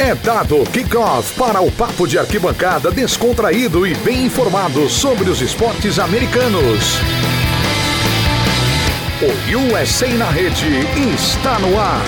É dado kickoff para o papo de arquibancada descontraído e bem informado sobre os esportes americanos. O USA na rede está no ar.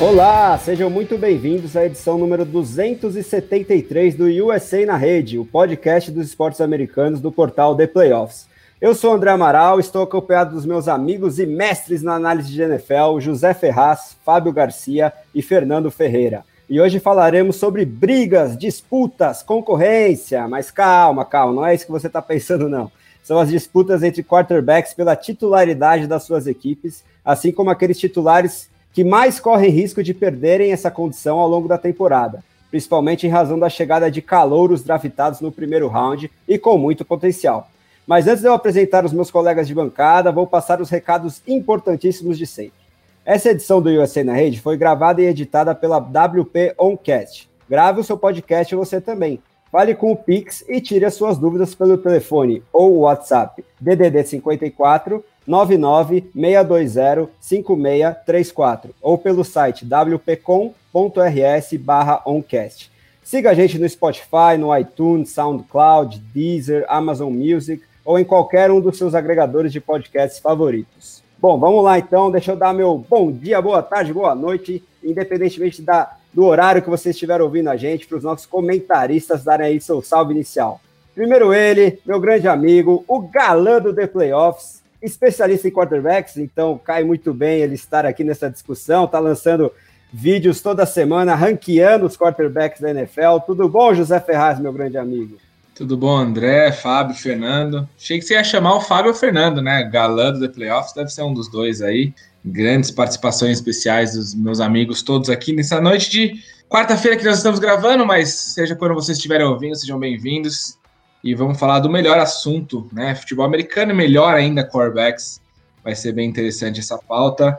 Olá, sejam muito bem-vindos à edição número 273 do USA na Rede, o podcast dos esportes americanos do portal The Playoffs. Eu sou André Amaral, estou acompanhado dos meus amigos e mestres na análise de NFL, José Ferraz, Fábio Garcia e Fernando Ferreira. E hoje falaremos sobre brigas, disputas, concorrência. Mas calma, calma, não é isso que você está pensando, não. São as disputas entre quarterbacks pela titularidade das suas equipes, assim como aqueles titulares que mais correm risco de perderem essa condição ao longo da temporada, principalmente em razão da chegada de calouros draftados no primeiro round e com muito potencial. Mas antes de eu apresentar os meus colegas de bancada, vou passar os recados importantíssimos de sempre. Essa edição do USA na Rede foi gravada e editada pela WP Oncast. Grave o seu podcast você também. Fale com o Pix e tire as suas dúvidas pelo telefone ou WhatsApp DDD 54 99620 5634 ou pelo site wpcom.rs/oncast. Siga a gente no Spotify, no iTunes, SoundCloud, Deezer, Amazon Music ou em qualquer um dos seus agregadores de podcasts favoritos. Bom, vamos lá então, deixa eu dar meu bom dia, boa tarde, boa noite, independentemente da, do horário que vocês estiveram ouvindo a gente, para os nossos comentaristas darem aí seu salve inicial. Primeiro ele, meu grande amigo, o galã do The Playoffs, especialista em quarterbacks, então cai muito bem ele estar aqui nessa discussão, tá lançando vídeos toda semana, ranqueando os quarterbacks da NFL. Tudo bom, José Ferraz, meu grande amigo? Tudo bom, André, Fábio, Fernando. Achei que você ia chamar o Fábio ou Fernando, né? Galã do The Playoffs, deve ser um dos dois aí. Grandes participações especiais dos meus amigos todos aqui nessa noite de quarta-feira que nós estamos gravando, mas seja quando vocês estiverem ouvindo, sejam bem-vindos. E vamos falar do melhor assunto, né? Futebol americano e melhor ainda, quarterbacks. Vai ser bem interessante essa pauta.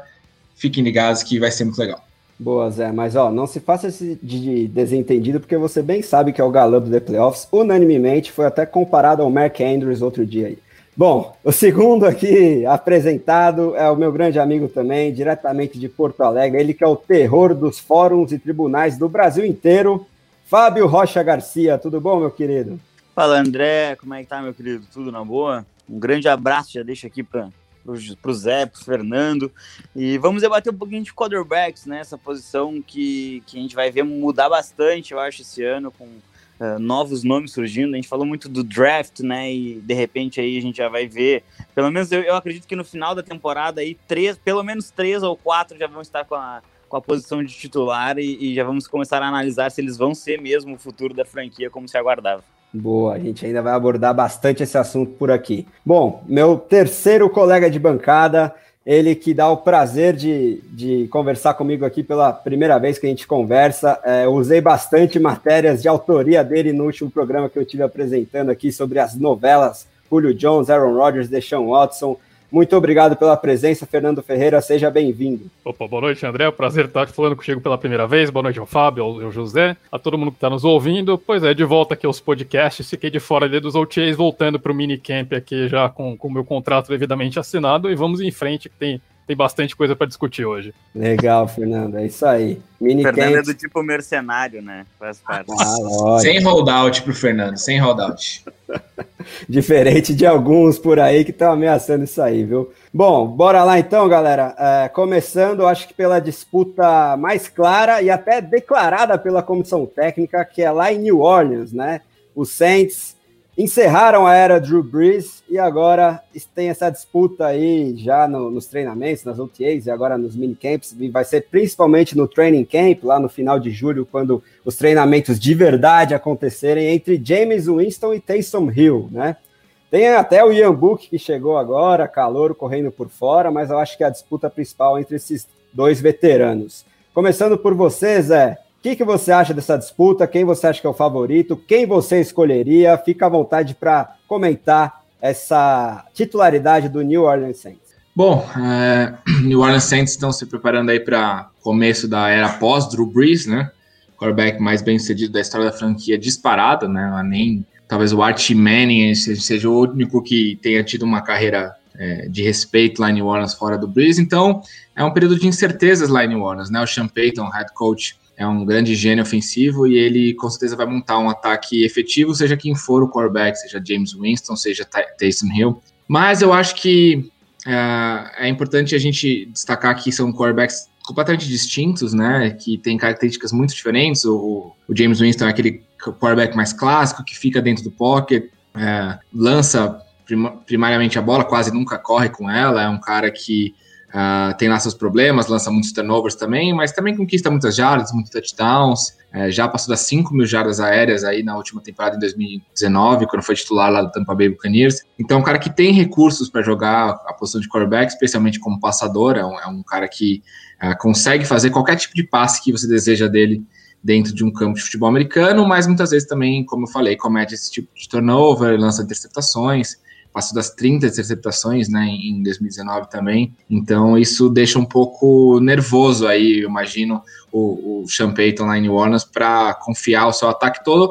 Fiquem ligados que vai ser muito legal. Boa, Zé, mas ó, não se faça esse de desentendido, porque você bem sabe que é o galã do The Playoffs. Unanimemente, foi até comparado ao Mark Andrews outro dia aí. Bom, o segundo aqui apresentado é o meu grande amigo também, diretamente de Porto Alegre, ele que é o terror dos fóruns e tribunais do Brasil inteiro, Fábio Rocha Garcia. Tudo bom, meu querido? Fala, André, como é que tá, meu querido? Tudo na boa? Um grande abraço, já deixo aqui para para o Zé, para o Fernando. E vamos debater um pouquinho de quarterbacks, né? Essa posição que, que a gente vai ver mudar bastante, eu acho, esse ano, com uh, novos nomes surgindo. A gente falou muito do draft, né? E de repente aí a gente já vai ver. Pelo menos eu, eu acredito que no final da temporada aí, três, pelo menos três ou quatro já vão estar com a, com a posição de titular e, e já vamos começar a analisar se eles vão ser mesmo o futuro da franquia como se aguardava. Boa, a gente ainda vai abordar bastante esse assunto por aqui. Bom, meu terceiro colega de bancada, ele que dá o prazer de, de conversar comigo aqui pela primeira vez que a gente conversa. É, usei bastante matérias de autoria dele no último programa que eu tive apresentando aqui sobre as novelas Julio Jones, Aaron Rodgers, Deshaun Watson. Muito obrigado pela presença, Fernando Ferreira, seja bem-vindo. Opa, boa noite, André. Prazer estar falando contigo pela primeira vez. Boa noite ao Fábio, ao, José, a todo mundo que está nos ouvindo. Pois é, de volta aqui aos podcasts. Fiquei de fora ali dos OTAs, voltando para o minicamp aqui já com o meu contrato devidamente assinado. E vamos em frente, que tem tem bastante coisa para discutir hoje. Legal, Fernando, é isso aí. Mini Fernando é do tipo mercenário, né? Faz parte. Ah, sem holdout pro Fernando, sem holdout. Diferente de alguns por aí que estão ameaçando isso aí, viu? Bom, bora lá então, galera. É, começando, acho que pela disputa mais clara e até declarada pela comissão técnica, que é lá em New Orleans, né? Os Saints encerraram a era Drew Brees e agora tem essa disputa aí já no, nos treinamentos, nas OTAs e agora nos minicamps, e vai ser principalmente no training camp, lá no final de julho, quando os treinamentos de verdade acontecerem entre James Winston e Taysom Hill, né? Tem até o Ian Book que chegou agora, calor correndo por fora, mas eu acho que é a disputa principal entre esses dois veteranos. Começando por você, Zé, que, que você acha dessa disputa? Quem você acha que é o favorito? Quem você escolheria? Fica à vontade para comentar essa titularidade do New Orleans Saints. Bom, é, New Orleans Saints estão se preparando aí para começo da era pós Drew Brees, né? Quarterback mais bem sucedido da história da franquia disparada, né? Nem talvez o Archie Manning seja o único que tenha tido uma carreira é, de respeito lá em New Orleans fora do Brees. Então é um período de incertezas lá em New Orleans, né? O Sean Payton, head coach é um grande gênio ofensivo e ele com certeza vai montar um ataque efetivo, seja quem for o quarterback, seja James Winston, seja Taysom Hill. Mas eu acho que é, é importante a gente destacar que são quarterbacks completamente distintos, né? Que tem características muito diferentes. O, o James Winston é aquele quarterback mais clássico que fica dentro do pocket, é, lança primariamente a bola, quase nunca corre com ela. É um cara que Uh, tem lá seus problemas, lança muitos turnovers também, mas também conquista muitas jardas, muitos touchdowns. É, já passou das 5 mil jardas aéreas aí na última temporada em 2019, quando foi titular lá do Tampa Bay Buccaneers. Então, um cara que tem recursos para jogar a posição de quarterback, especialmente como passador. É um, é um cara que uh, consegue fazer qualquer tipo de passe que você deseja dele dentro de um campo de futebol americano, mas muitas vezes também, como eu falei, comete esse tipo de turnover, lança interceptações passou das 30 interceptações, né, em 2019 também. Então isso deixa um pouco nervoso aí, imagino, o, o Sean Payton lá em New Orleans para confiar o seu ataque todo.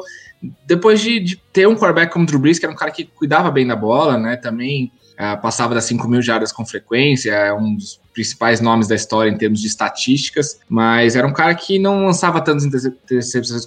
Depois de, de, ter um quarterback como Drew Brees, que era um cara que cuidava bem da bola, né, também uh, passava das 5 mil jardas com frequência, é um dos principais nomes da história em termos de estatísticas, mas era um cara que não lançava tantas interceptações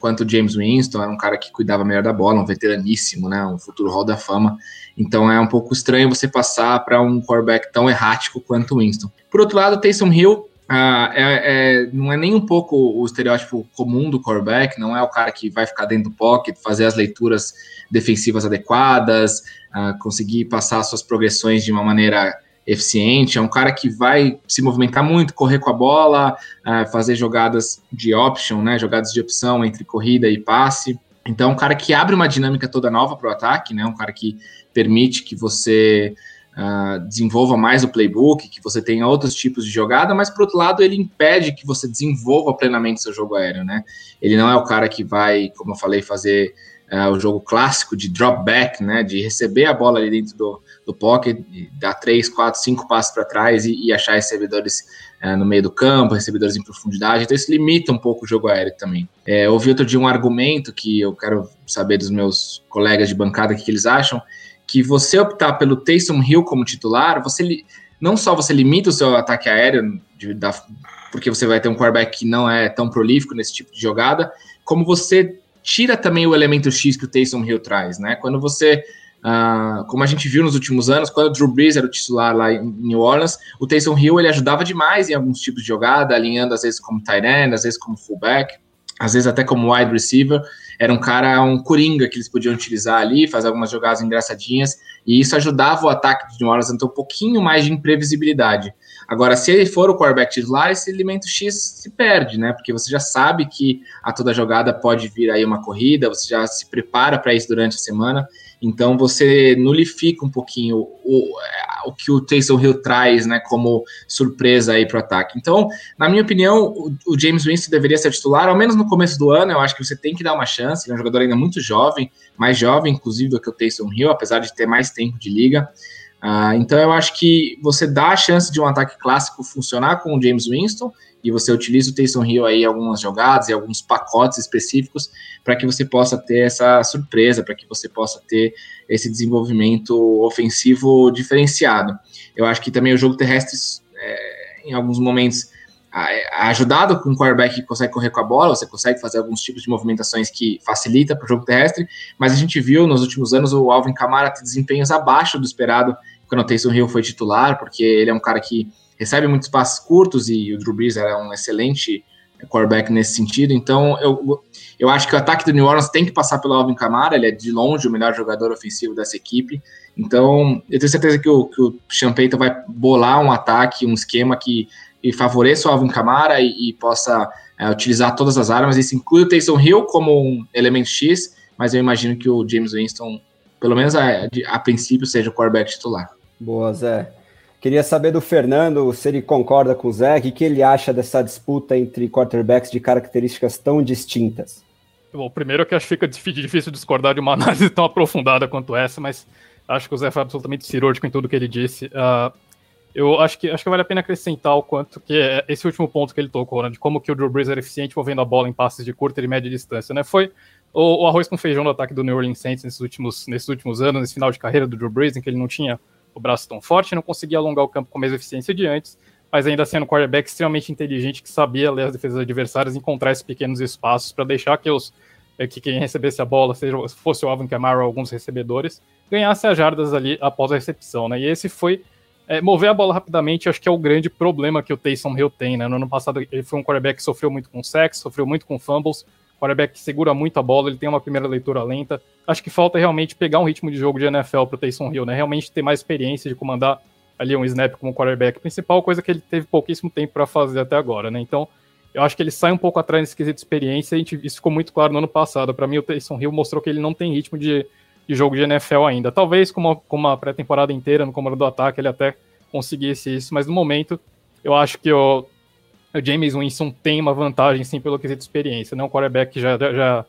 quanto, James Winston, era um cara que cuidava melhor da bola, um veteraníssimo, né, um futuro Hall da Fama. Então é um pouco estranho você passar para um quarterback tão errático quanto Winston. Por outro lado, Taysom Hill Uh, é, é, não é nem um pouco o estereótipo comum do quarterback, não é o cara que vai ficar dentro do pocket, fazer as leituras defensivas adequadas, uh, conseguir passar suas progressões de uma maneira eficiente. É um cara que vai se movimentar muito, correr com a bola, uh, fazer jogadas de option, né, jogadas de opção entre corrida e passe. Então, é um cara que abre uma dinâmica toda nova para o ataque, né, um cara que permite que você uh, desenvolva mais o playbook, que você tenha outros tipos de jogada, mas por outro lado ele impede que você desenvolva plenamente seu jogo aéreo, né? Ele não é o cara que vai, como eu falei, fazer uh, o jogo clássico de drop back, né? De receber a bola ali dentro do, do pocket, dar três, quatro, cinco passos para trás e, e, achar recebedores uh, no meio do campo, recebedores em profundidade. Então isso limita um pouco o jogo aéreo também. É, ouvi outro dia um argumento que eu quero saber dos meus colegas de bancada o que, que eles acham que você optar pelo Taysom Hill como titular, você não só você limita o seu ataque aéreo, de, da, porque você vai ter um quarterback que não é tão prolífico nesse tipo de jogada, como você tira também o elemento X que o Taysom Hill traz, né? Quando você, uh, como a gente viu nos últimos anos, quando o Drew Brees era o titular lá em New Orleans, o Taysom Hill ele ajudava demais em alguns tipos de jogada, alinhando às vezes como tight end, às vezes como fullback, às vezes até como wide receiver era um cara, um coringa que eles podiam utilizar ali, fazer algumas jogadas engraçadinhas, e isso ajudava o ataque de New Orleans a ter um pouquinho mais de imprevisibilidade. Agora, se ele for o quarterback titular, esse elemento X se perde, né? Porque você já sabe que a toda jogada pode vir aí uma corrida, você já se prepara para isso durante a semana, então você nulifica um pouquinho o, o que o Taysom Hill traz, né, como surpresa aí para o ataque. Então, na minha opinião, o, o, James Winston deveria ser titular, ao menos no começo do ano. Eu acho que você tem que dar uma chance. Ele é um jogador ainda muito jovem, mais jovem, inclusive, do que o Taysom Hill, apesar de ter mais tempo de liga. Uh, então, eu acho que você dá a chance de um ataque clássico funcionar com o James Winston e você utiliza o Taysom Hill aí algumas jogadas e alguns pacotes específicos para que você possa ter essa surpresa, para que você possa ter esse desenvolvimento ofensivo diferenciado. Eu acho que também o jogo terrestre, é, em alguns momentos, é ajudado com um quarterback que consegue correr com a bola, você consegue fazer alguns tipos de movimentações que facilita para o jogo terrestre, mas a gente viu nos últimos anos o Alvin Kamara ter desempenhos abaixo do esperado quando o Taysom Hill foi titular, porque ele é um cara que recebe muitos passes curtos e o Drew Brees é um excelente quarterback nesse sentido. Então, eu, eu acho que o ataque do New Orleans tem que passar pelo Alvin Kamara, ele é de longe o melhor jogador ofensivo dessa equipe. Então, eu tenho certeza que o, que o Sean Payton vai bolar um ataque, um esquema que, que favoreça o Alvin Kamara e, e possa é, utilizar todas as armas. Isso inclui o Taysom Hill como um elemento X, mas eu imagino que o James Winston, pelo menos a, a princípio, seja o quarterback titular. Boa, Zé. Queria saber do Fernando se ele concorda com o Zé, o que ele acha dessa disputa entre quarterbacks de características tão distintas. Bom, primeiro que acho que fica difícil discordar de uma análise tão aprofundada quanto essa, mas acho que o Zé foi absolutamente cirúrgico em tudo que ele disse. Uh, eu acho que, acho que vale a pena acrescentar o quanto que é esse último ponto que ele tocou, né, de como que o Drew Brees era eficiente movendo a bola em passes de curta e média distância, né? Foi o, o arroz com feijão do ataque do New Orleans Saints nesses últimos, nesses últimos anos, nesse final de carreira do Drew Brees, em que ele não tinha o braço tão forte, não conseguia alongar o campo com a mesma eficiência de antes, mas ainda sendo um quarterback extremamente inteligente que sabia ler as defesas adversárias, encontrar esses pequenos espaços para deixar que os é, que quem recebesse a bola, seja fosse o Alvin Kamara ou alguns recebedores, ganhasse as jardas ali após a recepção, né? E esse foi é, mover a bola rapidamente, acho que é o grande problema que o Taysom Hill tem, né? No ano passado ele foi um quarterback que sofreu muito com sacks, sofreu muito com fumbles, quarterback que segura muito a bola, ele tem uma primeira leitura lenta. Acho que falta realmente pegar um ritmo de jogo de NFL para o Taysom Hill, né? Realmente ter mais experiência de comandar ali um snap como quarterback principal, coisa que ele teve pouquíssimo tempo para fazer até agora, né? Então, eu acho que ele sai um pouco atrás nesse quesito de experiência, e isso ficou muito claro no ano passado. Para mim, o Taysom Hill mostrou que ele não tem ritmo de, de jogo de NFL ainda. Talvez com uma, com uma pré-temporada inteira no comando do ataque ele até conseguisse isso, mas no momento eu acho que o, o James Winston tem uma vantagem sim pelo quesito de experiência, né? Um quarterback que já, já,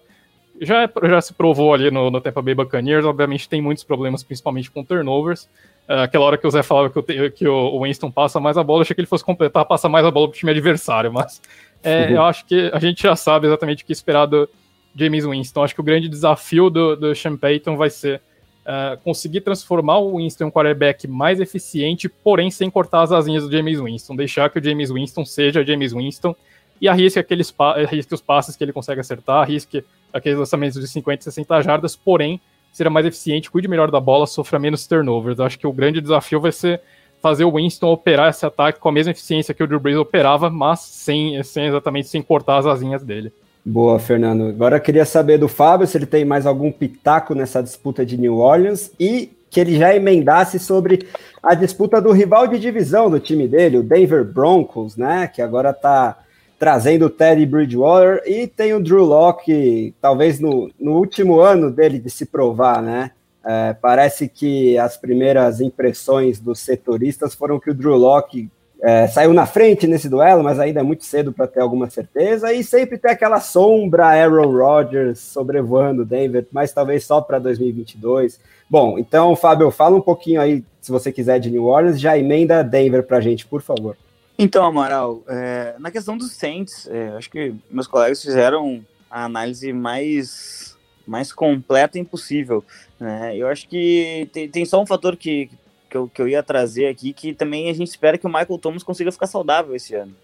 já, já se provou ali no, no Tampa Bay Buccaneers, obviamente tem muitos problemas, principalmente com turnovers. Uh, aquela hora que o Zé falava que, o, que o Winston passa mais a bola, achei que ele fosse completar, passar mais a bola para o time adversário, mas é, uhum. eu acho que a gente já sabe exatamente o que esperar do James Winston. Acho que o grande desafio do, do Sean Payton vai ser uh, conseguir transformar o Winston em um quarterback mais eficiente, porém sem cortar as asinhas do James Winston. Deixar que o James Winston seja James Winston e arrisque, aqueles arrisque os passes que ele consegue acertar, arrisque aqueles lançamentos de 50, 60 jardas, porém será mais eficiente, cuide melhor da bola, sofra menos turnovers. Eu acho que o grande desafio vai ser fazer o Winston operar esse ataque com a mesma eficiência que o Drew Brees operava, mas sem, sem exatamente sem cortar as asinhas dele. Boa, Fernando. Agora eu queria saber do Fábio se ele tem mais algum pitaco nessa disputa de New Orleans e que ele já emendasse sobre a disputa do rival de divisão do time dele, o Denver Broncos, né? Que agora está trazendo o Teddy Bridgewater e tem o Drew Locke, talvez no, no último ano dele de se provar, né? É, parece que as primeiras impressões dos setoristas foram que o Drew Locke é, saiu na frente nesse duelo, mas ainda é muito cedo para ter alguma certeza. E sempre tem aquela sombra Aaron Rodgers sobrevoando Denver, mas talvez só para 2022. Bom, então, Fábio, fala um pouquinho aí, se você quiser, de New Orleans, já emenda Denver para a gente, por favor. Então, Amaral, é, na questão dos Saints, é, acho que meus colegas fizeram a análise mais mais completa impossível. Né? Eu acho que tem, tem só um fator que, que, eu, que eu ia trazer aqui, que também a gente espera que o Michael Thomas consiga ficar saudável esse ano.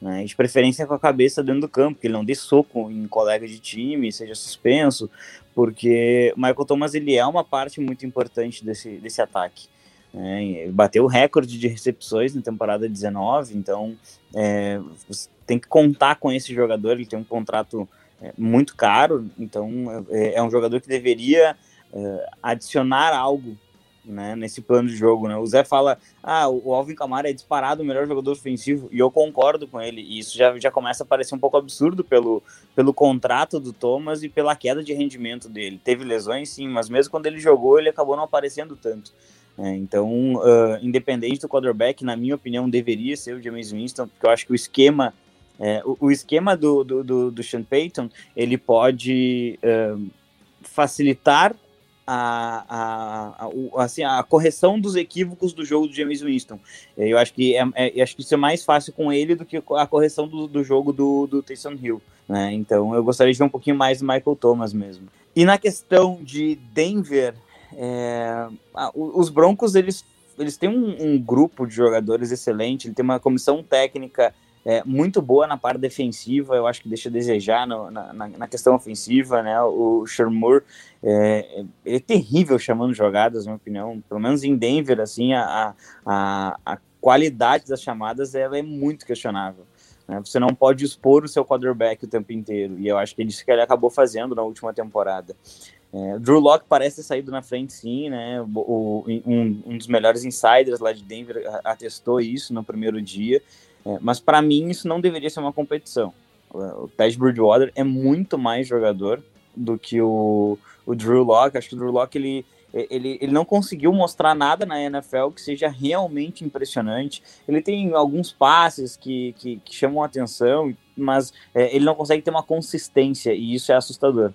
Né? De preferência com a cabeça dentro do campo, que ele não dê soco em colega de time, seja suspenso, porque o Michael Thomas ele é uma parte muito importante desse, desse ataque. É, bateu o recorde de recepções na temporada 19, então é, tem que contar com esse jogador. Ele tem um contrato é, muito caro, então é, é, um jogador que deveria é, adicionar algo né, nesse plano de jogo. Né? O Zé fala: ah, o Alvin Kamara é disparado o melhor jogador ofensivo, e eu concordo com ele. E isso já, já começa a parecer um pouco absurdo pelo, pelo contrato do Thomas e pela queda de rendimento dele. Teve lesões, sim, mas mesmo quando ele jogou, ele acabou não aparecendo tanto. É, então, uh, independente do quarterback, na minha opinião, deveria ser o James Winston, porque eu acho que o esquema é, o, o, esquema do, do, do, do, Sean Payton, ele pode facilitar a, a, a, assim, a correção dos equívocos do jogo do James Winston. Eu acho que, é, é, acho que isso é mais fácil com ele do que a correção do, do jogo do, do Taysom Hill. Né? Então eu gostaria de ver um pouquinho mais do Michael Thomas mesmo. E na questão de Denver, é, os Broncos eles, eles têm um, um, grupo de jogadores excelente, ele tem uma comissão técnica é, muito boa na parte defensiva, eu acho que deixa a desejar no, na, na, questão ofensiva, né? O Shermour, é, ele é terrível chamando jogadas, na minha opinião, pelo menos em Denver, assim, a, a, a qualidade das chamadas ela é muito questionável. Né? Você não pode expor o seu quarterback o tempo inteiro, e eu acho que é isso que ele acabou fazendo na última temporada. É, Drew Locke parece ter saído na frente, sim, né? O, um, um, dos melhores insiders lá de Denver atestou isso no primeiro dia. É, mas para mim isso não deveria ser uma competição. O Ted Bridgewater é muito mais jogador do que o, o Drew Locke. Acho que o Drew Locke ele, ele, ele não conseguiu mostrar nada na NFL que seja realmente impressionante. Ele tem alguns passes que, que, que chamam atenção, mas é, ele não consegue ter uma consistência e isso é assustador.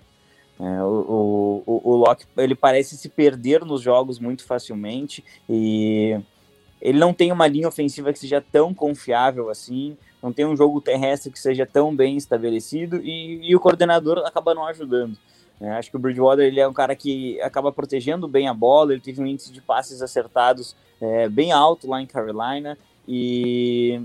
É, o, o, o Locke ele parece se perder nos jogos muito facilmente e ele não tem uma linha ofensiva que seja tão confiável assim, não tem um jogo terrestre que seja tão bem estabelecido e, e o coordenador acaba não ajudando. É, acho que o Bridgewater ele é um cara que acaba protegendo bem a bola, ele teve um índice de passes acertados é, bem alto lá em Carolina E,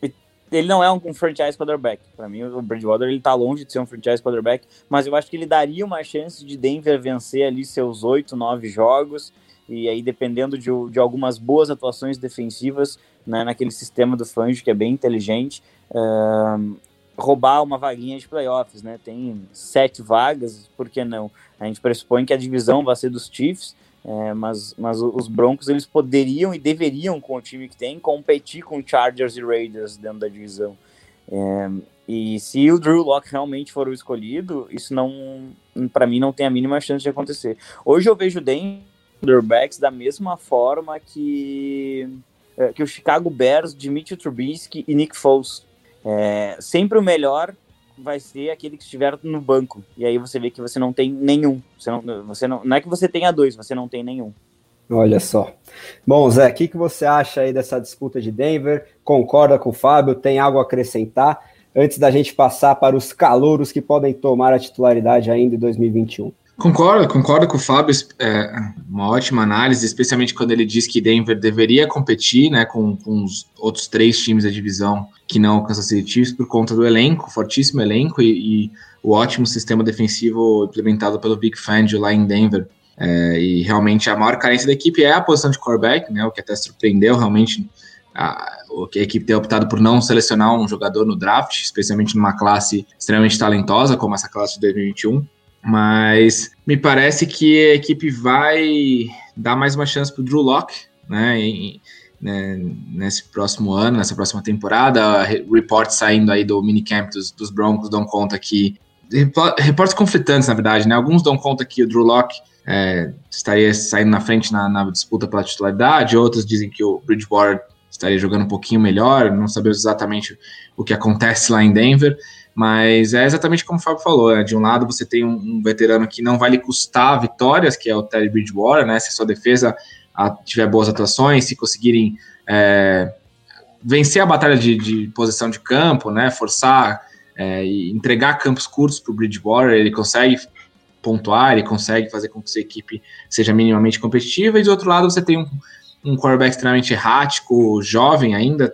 e ele não é um, um franchise quarterback. Para mim, o Bridgewater ele tá longe de ser um franchise quarterback, mas eu acho que ele daria uma chance de Denver vencer ali seus oito, nove jogos. E aí, dependendo de, de algumas boas atuações defensivas né, naquele sistema do Fangio, que é bem inteligente, uh, roubar uma vaguinha de playoffs, né? Tem sete vagas, por que não? A gente pressupõe que a divisão vai ser dos Chiefs, é, mas, mas os Broncos eles poderiam e deveriam, com o time que tem, competir com Chargers e Raiders dentro da divisão. É, e se o Drew Locke realmente for o escolhido, isso não, para mim, não tem a mínima chance de acontecer. Hoje eu vejo o backs da mesma forma que, é, que o Chicago Bears Mitchell Trubisky e Nick Foles. É, sempre o melhor vai ser aquele que estiver no banco. E aí você vê que você não tem nenhum. Você não, você não, não é que você tenha dois, você não tem nenhum. Olha só. Bom, Zé, o que, que você acha aí dessa disputa de Denver? Concorda com o Fábio? Tem algo a acrescentar? Antes da gente passar para os calouros que podem tomar a titularidade ainda em 2021. Concordo, concordo com o Fábio, é uma ótima análise, especialmente quando ele diz que Denver deveria competir né, com, com os outros três times da divisão que não alcançam Chiefs por conta do elenco, fortíssimo elenco e, e, o ótimo sistema defensivo implementado pelo Big Fangio lá em Denver. É, e realmente a maior carência da equipe é a posição de quarterback, né, o que até surpreendeu realmente o que a equipe ter optado por não selecionar um jogador no draft, especialmente numa classe extremamente talentosa como essa classe de 2021 mas me parece que a equipe vai dar mais uma chance para o Drew Locke, né, em, né, nesse próximo ano, nessa próxima temporada. Reportes saindo aí do minicamp dos, dos Broncos dão conta que. Reportes conflitantes, na verdade, né? Alguns dão conta que o Drew Locke é, estaria saindo na frente na, na, disputa pela titularidade, outros dizem que o Bridgewater estaria jogando um pouquinho melhor, não sabemos exatamente o que acontece lá em Denver. Mas é exatamente como o Fábio falou, né? de um lado você tem um, um, veterano que não vai lhe custar vitórias, que é o Terry Bridgewater, né? Se a sua defesa a, tiver boas atuações, se conseguirem é, vencer a batalha de, de, posição de campo, né? Forçar é, e entregar campos curtos para o Bridgewater, ele consegue pontuar, ele consegue fazer com que sua equipe seja minimamente competitiva, e do outro lado você tem um, um quarterback extremamente errático, jovem ainda,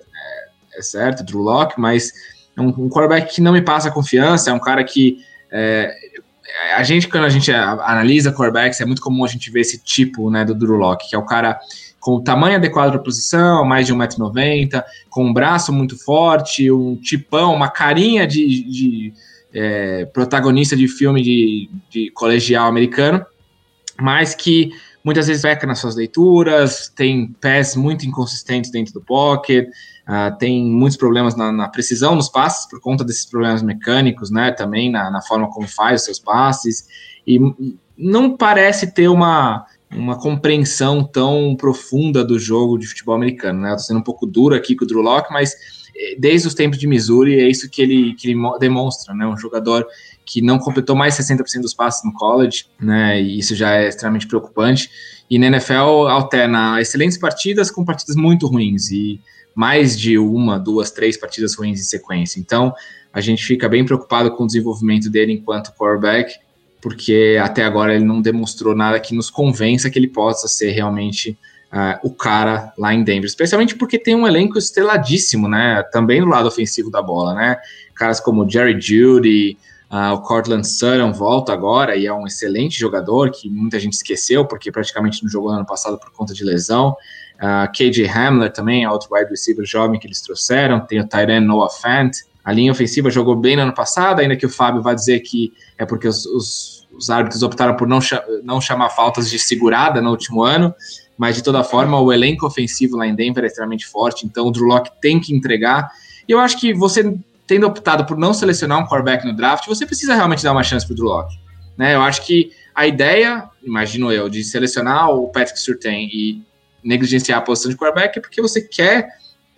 é, é certo, Drew Locke, mas é um, um quarterback que não me passa confiança, é um cara que é, a gente, quando a gente analisa quarterbacks, é muito comum a gente ver esse tipo né, do Drew Locke, que é o cara com o tamanho adequado para a posição, mais de 1,90m, com um braço muito forte, um tipão, uma carinha de, de é, protagonista de filme de, de colegial americano, mas que muitas vezes peca nas suas leituras, tem pés muito inconsistentes dentro do pocket, Uh, tem muitos problemas na, na, precisão nos passes por conta desses problemas mecânicos, né? Também na, na, forma como faz os seus passes e não parece ter uma, uma compreensão tão profunda do jogo de futebol americano, né? Eu tô sendo um pouco duro aqui com o Drew Locke, mas eh, desde os tempos de Missouri é isso que ele, que ele demonstra, né? Um jogador que não completou mais 60% dos passes no college, né? E isso já é extremamente preocupante. E na NFL alterna excelentes partidas com partidas muito ruins e mais de uma, duas, três partidas ruins em sequência. Então, a gente fica bem preocupado com o desenvolvimento dele enquanto quarterback, porque até agora ele não demonstrou nada que nos convença que ele possa ser realmente uh, o cara lá em Denver, especialmente porque tem um elenco esteladíssimo, né? Também no lado ofensivo da bola, né? Caras como Jerry Judy, uh, o Cortland Sutton volta agora e é um excelente jogador que muita gente esqueceu porque praticamente não jogou no ano passado por conta de lesão. KJ Hamler também outro wide receiver jovem que eles trouxeram. Tem o Tyran Noah Fant. A linha ofensiva jogou bem no ano passado, ainda que o Fábio vai dizer que é porque os, os, os árbitros optaram por não, não chamar faltas de segurada no último ano. Mas de toda forma, o elenco ofensivo lá em Denver é extremamente forte, então o Drew Locke tem que entregar. E eu acho que você, tendo optado por não selecionar um quarterback no draft, você precisa realmente dar uma chance para o Drew Locke. Né? Eu acho que a ideia, imagino eu, de selecionar o Patrick Surtain e negligenciar a posição de quarterback é porque você quer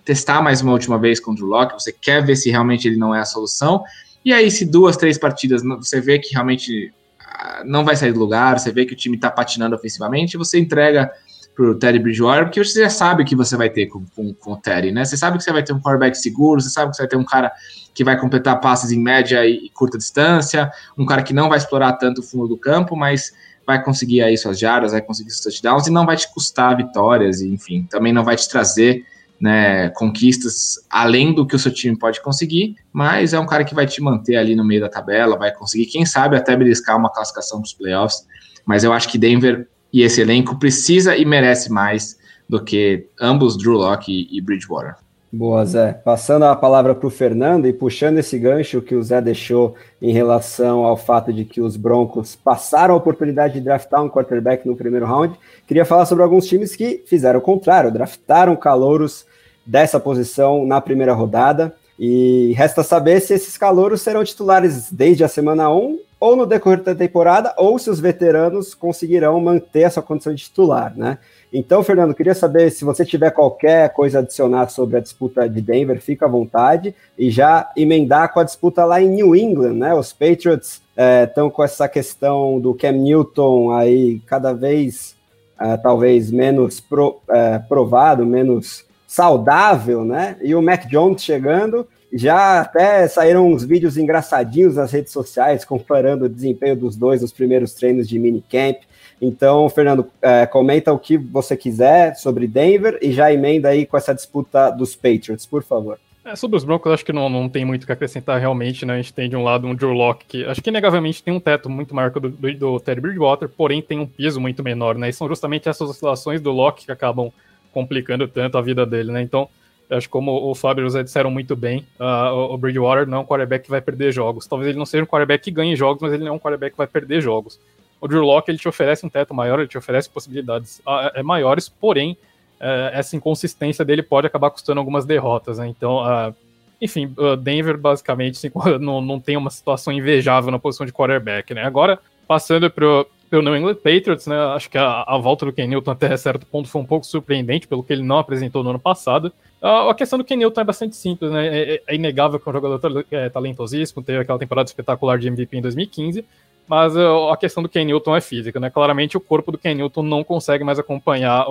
testar mais uma última vez contra o Locke, você quer ver se realmente ele não é a solução. E aí, se duas, três partidas você vê que realmente ah, não vai sair do lugar, você vê que o time está patinando ofensivamente, você entrega para o Terry Bridgewater, porque você já sabe o que você vai ter com, com, com, o Terry, né? Você sabe que você vai ter um quarterback seguro, você sabe que você vai ter um cara que vai completar passes em média e, e curta distância, um cara que não vai explorar tanto o fundo do campo, mas vai conseguir aí suas jardas, vai conseguir seus touchdowns e não vai te custar vitórias, e, enfim, também não vai te trazer né, conquistas além do que o seu time pode conseguir, mas é um cara que vai te manter ali no meio da tabela, vai conseguir, quem sabe, até beliscar uma classificação para os playoffs. Mas eu acho que Denver e esse elenco precisa e merece mais do que ambos Drew Locke e Bridgewater. Boa, Zé. Passando a palavra para o Fernando e puxando esse gancho que o Zé deixou em relação ao fato de que os Broncos passaram a oportunidade de draftar um quarterback no primeiro round, queria falar sobre alguns times que fizeram o contrário, draftaram calouros dessa posição na primeira rodada. E resta saber se esses calouros serão titulares desde a semana 1 ou no decorrer da temporada, ou se os veteranos conseguirão manter essa condição de titular, né? Então, Fernando, queria saber se você tiver qualquer coisa a adicionar sobre a disputa de Denver, fica à vontade, e já emendar com a disputa lá em New England, né? Os Patriots estão é, com essa questão do Cam Newton aí cada vez é, talvez menos pro, é, provado, menos saudável, né? E o Mac Jones chegando. Já até saíram uns vídeos engraçadinhos nas redes sociais comparando o desempenho dos dois nos primeiros treinos de minicamp. Então, Fernando, é, comenta o que você quiser sobre Denver e já emenda aí com essa disputa dos Patriots, por favor. É, sobre os Broncos, acho que não, não tem muito o que acrescentar realmente, né? A gente tem de um lado um Drew Locke, que acho que inegavelmente tem um teto muito maior que o do, do, do Terry Bridgewater, porém tem um piso muito menor, né? E são justamente essas oscilações do Locke que acabam complicando tanto a vida dele, né? Então, acho que como o Fábio e o José disseram muito bem, uh, o Bridgewater não é um quarterback que vai perder jogos. Talvez ele não seja um quarterback que ganhe jogos, mas ele não é um quarterback que vai perder jogos o Drew Locke ele te oferece um teto maior, ele te oferece possibilidades uh, maiores, porém uh, essa inconsistência dele pode acabar custando algumas derrotas, né? Então, uh, enfim, Denver basicamente não, não tem uma situação invejável na posição de quarterback, né? Agora, passando para o New England Patriots, né? Acho que a, a volta do Ken Newton até certo ponto foi um pouco surpreendente pelo que ele não apresentou no ano passado. A questão do Ken Newton é bastante simples, né? É, é inegável que é um jogador é, talentosíssimo, teve aquela temporada espetacular de MVP em 2015, mas uh, a questão do Ken Newton é física, né? Claramente o corpo do Ken Newton não consegue mais acompanhar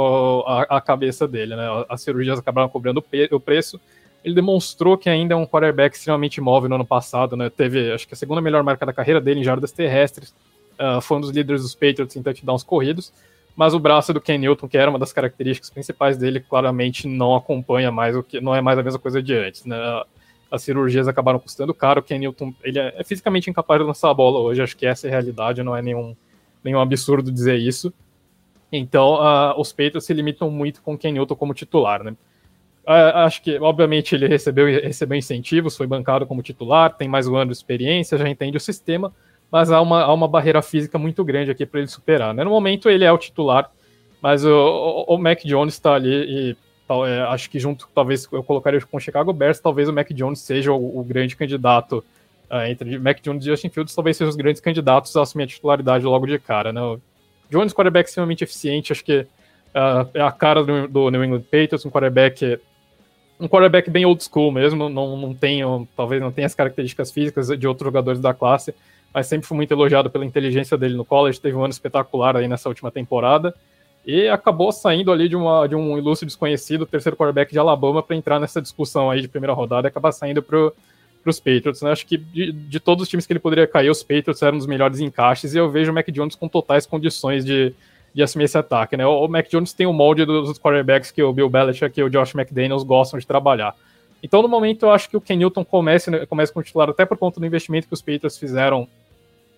a, cabeça dele, né? As cirurgias acabaram cobrando o preço. Ele demonstrou que ainda é um quarterback extremamente móvel no ano passado, né? Teve, acho que a segunda melhor marca da carreira dele em jardas terrestres. Uh, foi um dos líderes dos Patriots em touchdowns corridos. Mas o braço do Ken Newton, que era uma das características principais dele, claramente não acompanha mais o que não é mais a mesma coisa de antes, né? as cirurgias acabaram custando caro. O Ken Newton ele é, fisicamente incapaz de lançar a bola hoje. Acho que essa é a realidade, não é nenhum, nenhum absurdo dizer isso. Então, uh, os Patriots se limitam muito com o Ken Newton como titular, né? Uh, acho que, obviamente, ele recebeu, recebeu incentivos, foi bancado como titular, tem mais um ano de experiência, já entende o sistema, mas há uma, há uma barreira física muito grande aqui para ele superar. Né? No momento, ele é o titular, mas o, o, o Mac Jones está ali e Tal, é, acho que junto, talvez eu colocaria com o Chicago Bears, talvez o Mac Jones seja o, o grande candidato uh, entre Mac Jones e Justin Fields, talvez sejam os grandes candidatos a assumir a titularidade logo de cara, né? O Jones, quarterback extremamente eficiente, acho que uh, é a cara do, do, New England Patriots, um quarterback um quarterback bem old school mesmo, não, não tem, talvez não tenha as características físicas de outros jogadores da classe, mas sempre foi muito elogiado pela inteligência dele no college, teve um ano espetacular aí nessa última temporada. E acabou saindo ali de, uma, de um ilustre desconhecido, terceiro quarterback de Alabama, para entrar nessa discussão aí de primeira rodada e acabar saindo para os Patriots. Né? Acho que de, de, todos os times que ele poderia cair, os Patriots eram os melhores encaixes, e eu vejo o Mac Jones com totais condições de, de assumir esse ataque. Né? O, o Mac Jones tem o molde dos quarterbacks que o Bill Belichick e o Josh McDaniels gostam de trabalhar. Então, no momento, eu acho que o Ken Newton comece, né, comece como titular, até por conta do investimento que os Patriots fizeram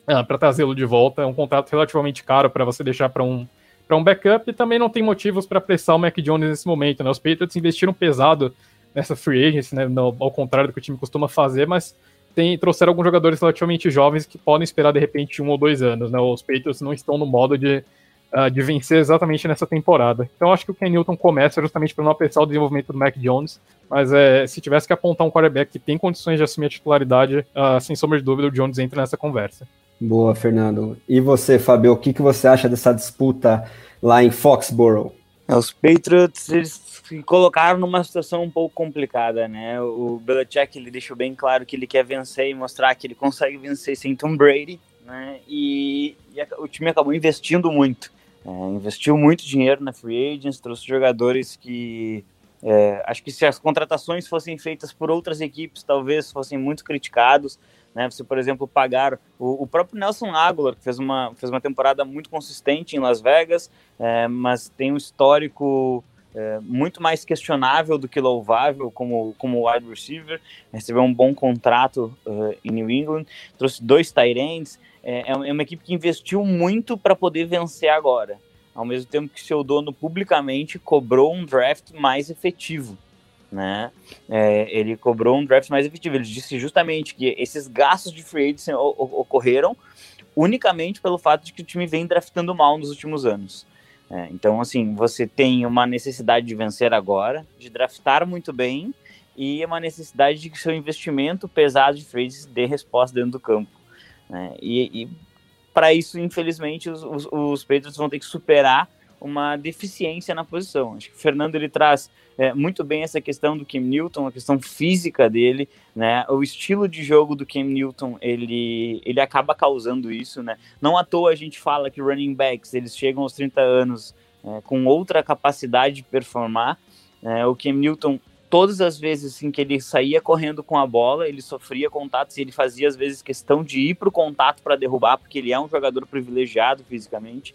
ah, para trazê-lo de volta. É um contrato relativamente caro para você deixar para um um backup e também não tem motivos para apressar o Mac Jones nesse momento. Né? Os Patriots investiram pesado nessa free agency, né? no, ao contrário do que o time costuma fazer, mas tem, trouxeram alguns jogadores relativamente jovens que podem esperar de repente um ou dois anos. Né? Os Patriots não estão no modo de, uh, de vencer exatamente nessa temporada. Então acho que o Ken Newton começa justamente para não apressar o desenvolvimento do Mac Jones, mas é, se tivesse que apontar um quarterback que tem condições de assumir a titularidade, uh, sem sombra de dúvida, o Jones entra nessa conversa. Boa, Fernando. E você, Fabio, o que, que você acha dessa disputa lá em Foxborough? É, os Patriots, eles se colocaram numa situação um pouco complicada, né? O Belichick, ele deixou bem claro que ele quer vencer e mostrar que ele consegue vencer sem Tom Brady, né? E, e o time acabou investindo muito. É, investiu muito dinheiro na free agents, trouxe jogadores que é, acho que se as contratações fossem feitas por outras equipes, talvez fossem muito criticados. Né? Você, por exemplo, pagar o, o, próprio Nelson Aguilar, que fez uma, fez uma temporada muito consistente em Las Vegas, é, mas tem um histórico é, muito mais questionável do que louvável como, como wide receiver, recebeu um bom contrato uh, em New England, trouxe dois tight ends, é, é uma equipe que investiu muito para poder vencer agora, ao mesmo tempo que seu dono publicamente cobrou um draft mais efetivo. Né? É, ele cobrou um draft mais efetivo. Ele disse justamente que esses gastos de free agency ocorreram unicamente pelo fato de que o time vem draftando mal nos últimos anos. É, então, assim, você tem uma necessidade de vencer agora, de draftar muito bem e uma necessidade de que seu investimento pesado de free dê resposta dentro do campo. Né? E, e para isso, infelizmente, os, os, os Patriots vão ter que superar uma deficiência na posição. Acho que o Fernando ele traz é, muito bem essa questão do Cam Newton, a questão física dele, né? O estilo de jogo do Cam Newton, ele, ele acaba causando isso, né? Não à toa a gente fala que running backs, eles chegam aos 30 anos é, com outra capacidade de performar. É, o Cam Newton, todas as vezes assim, que ele saía correndo com a bola, ele sofria contatos e ele fazia às vezes questão de ir para o contato para derrubar, porque ele é um jogador privilegiado fisicamente.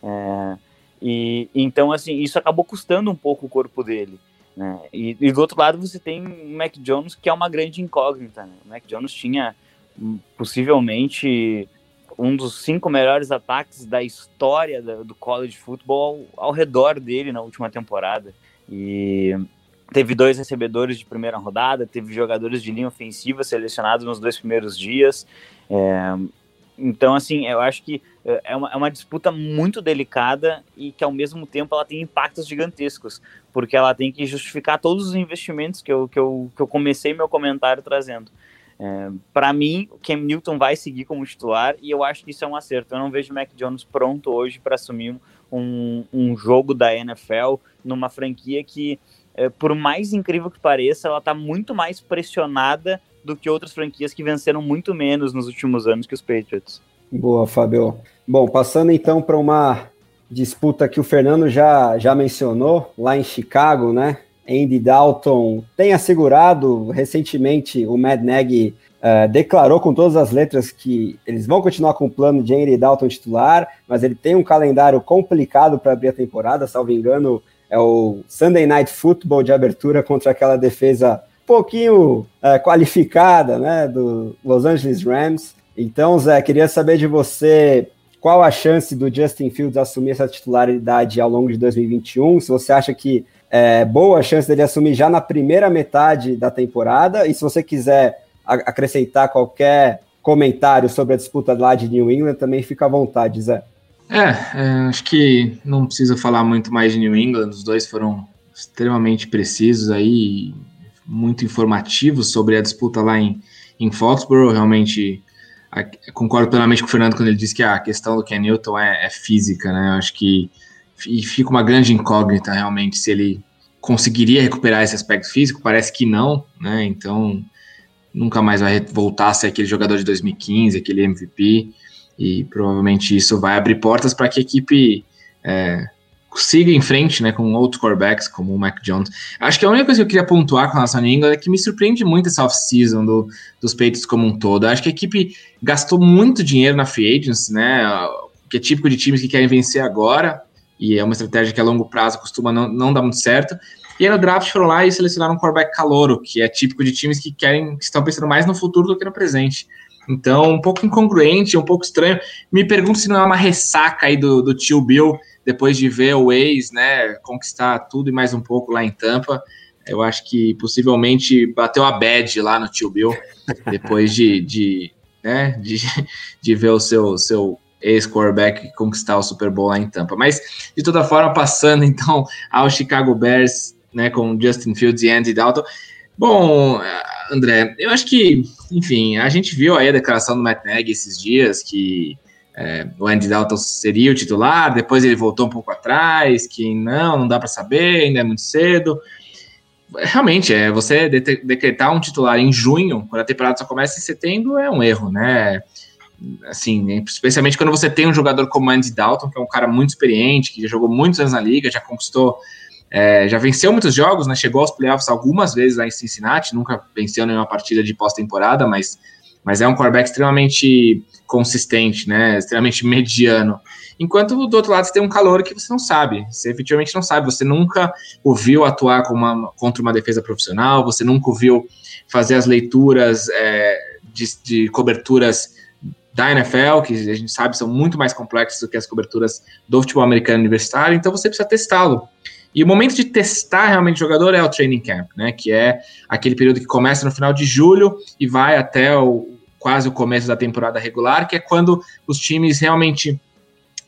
É, e então, assim, isso acabou custando um pouco o corpo dele. Né? E, e, do outro lado você tem o Mac Jones, que é uma grande incógnita. Né? O Mac Jones tinha hum, possivelmente um dos cinco melhores ataques da história do college football ao, ao redor dele na última temporada. E teve dois recebedores de primeira rodada, teve jogadores de linha ofensiva selecionados nos dois primeiros dias. É, então, assim, eu acho que é, é uma, é uma disputa muito delicada e que, ao mesmo tempo, ela tem impactos gigantescos, porque ela tem que justificar todos os investimentos que eu, que eu, que eu comecei meu comentário trazendo. É, para mim, o Cam Newton vai seguir como titular e eu acho que isso é um acerto. Eu não vejo o Mac Jones pronto hoje para assumir um, um jogo da NFL numa franquia que, é, por mais incrível que pareça, ela está muito mais pressionada do que outras franquias que venceram muito menos nos últimos anos que os Patriots. Boa, Fábio. Bom, passando então para uma disputa que o Fernando já, já mencionou, lá em Chicago, né? Andy Dalton tem assegurado recentemente o Mad Nagy uh, declarou com todas as letras que eles vão continuar com o plano de Andy Dalton titular, mas ele tem um calendário complicado para abrir a temporada, salvo engano, é o Sunday Night Football de abertura contra aquela defesa pouquinho é, qualificada, né, do Los Angeles Rams. Então, Zé, queria saber de você qual a chance do Justin Fields assumir essa titularidade ao longo de 2021, se você acha que é boa a chance dele assumir já na primeira metade da temporada, e se você quiser acrescentar qualquer comentário sobre a disputa lá de New England, também fica à vontade, Zé. É, é, acho que não precisa falar muito mais de New England, os dois foram extremamente precisos aí, muito informativo sobre a disputa lá em, em Foxborough. Realmente a, concordo plenamente com o Fernando quando ele diz que a questão do Ken Newton é, é física, né? Eu acho que e fica uma grande incógnita realmente se ele conseguiria recuperar esse aspecto físico. Parece que não, né? Então nunca mais vai voltar a ser aquele jogador de 2015, aquele MVP. E provavelmente isso vai abrir portas para que a equipe é, siga em frente, né, com outros quarterbacks, como o Mac Jones. Acho que a única coisa que eu queria pontuar com relação a New England é que me surpreende muito essa off-season do, dos Patriots como um todo. Acho que a equipe gastou muito dinheiro na free agents, né, que é típico de times que querem vencer agora, e é uma estratégia que a longo prazo costuma não, não dar muito certo. E aí no draft foram lá e selecionaram um quarterback calouro, que é típico de times que querem, que estão pensando mais no futuro do que no presente. Então, um pouco incongruente, um pouco estranho. Me pergunto se não é uma ressaca aí do, do tio Bill depois de ver o ex, né, conquistar tudo e mais um pouco lá em Tampa, eu acho que possivelmente bateu a bad lá no Tio Bill, depois de, de, né, de, de ver o seu, seu ex-quarterback conquistar o Super Bowl lá em Tampa. Mas, de toda forma, passando então ao Chicago Bears, né, com Justin Fields e Andy Dalton. Bom, André, eu acho que, enfim, a gente viu aí a declaração do Matt Nagy esses dias que é, o Andy Dalton seria o titular, depois ele voltou um pouco atrás, que não, não dá para saber, ainda é muito cedo. Realmente, é, você decretar um titular em junho, quando a temporada só começa em setembro, é um erro, né? Assim, especialmente quando você tem um jogador como Andy Dalton, que é um cara muito experiente, que já jogou muitos anos na liga, já conquistou, é, já venceu muitos jogos, né? Chegou aos playoffs algumas vezes lá em Cincinnati, nunca venceu nenhuma partida de pós-temporada, mas mas é um quarterback extremamente consistente, né? Extremamente mediano. Enquanto do outro lado você tem um calor que você não sabe, você efetivamente não sabe, você nunca ouviu atuar uma, contra uma defesa profissional, você nunca ouviu fazer as leituras é, de, de coberturas da NFL, que a gente sabe são muito mais complexas do que as coberturas do futebol americano universitário, então você precisa testá-lo. E o momento de testar realmente o jogador é o training camp, né? Que é aquele período que começa no final de julho e vai até o, quase o começo da temporada regular, que é quando os times realmente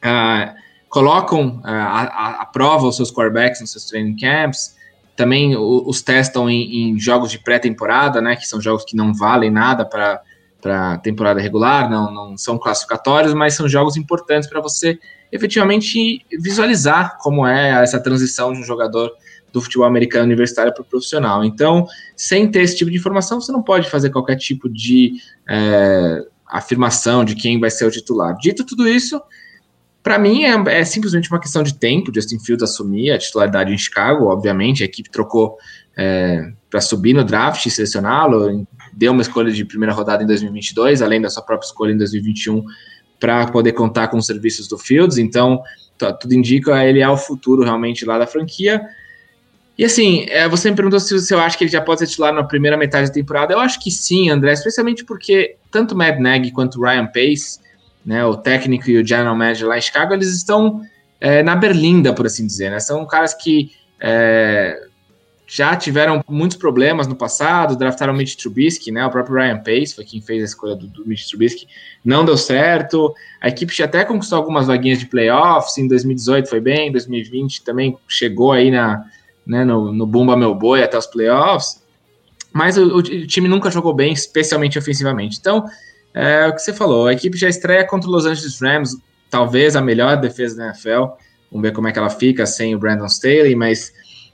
uh, colocam uh, a, a, prova os seus quarterbacks nos seus training camps, também os testam em, em jogos de pré-temporada, né? Que são jogos que não valem nada para para temporada regular, não, não são classificatórios, mas são jogos importantes para você efetivamente visualizar como é essa transição de um jogador do futebol americano universitário para o profissional. Então, sem ter esse tipo de informação, você não pode fazer qualquer tipo de é, afirmação de quem vai ser o titular. Dito tudo isso, para mim é, é, simplesmente uma questão de tempo. Justin Fields assumir a titularidade em Chicago, obviamente, a equipe trocou é, para subir no draft e selecioná-lo, deu uma escolha de primeira rodada em 2022, além da sua própria escolha em 2021 para poder contar com os serviços do Fields, então tá, tudo indica ele é o futuro realmente lá da franquia. E assim, é, você me perguntou se, se eu acho que ele já pode ser titular na primeira metade da temporada. Eu acho que sim, André, especialmente porque tanto o Matt Nagy quanto o Ryan Pace, né, o técnico e o general manager lá em Chicago, eles estão é, na berlinda, por assim dizer. Né? São caras que é, já tiveram muitos problemas no passado, draftaram o Mitch Trubisky, né? O próprio Ryan Pace foi quem fez a escolha do, do Mitch Trubisky, não deu certo. A equipe já até conquistou algumas vaguinhas de playoffs, em 2018 foi bem, em 2020 também chegou aí na, né, no, no Bumba Meu Boi até os playoffs, mas o, o, time nunca jogou bem, especialmente ofensivamente. Então, é o que você falou, a equipe já estreia contra os Los Angeles Rams, talvez a melhor defesa da NFL, vamos ver como é que ela fica sem o Brandon Staley, mas...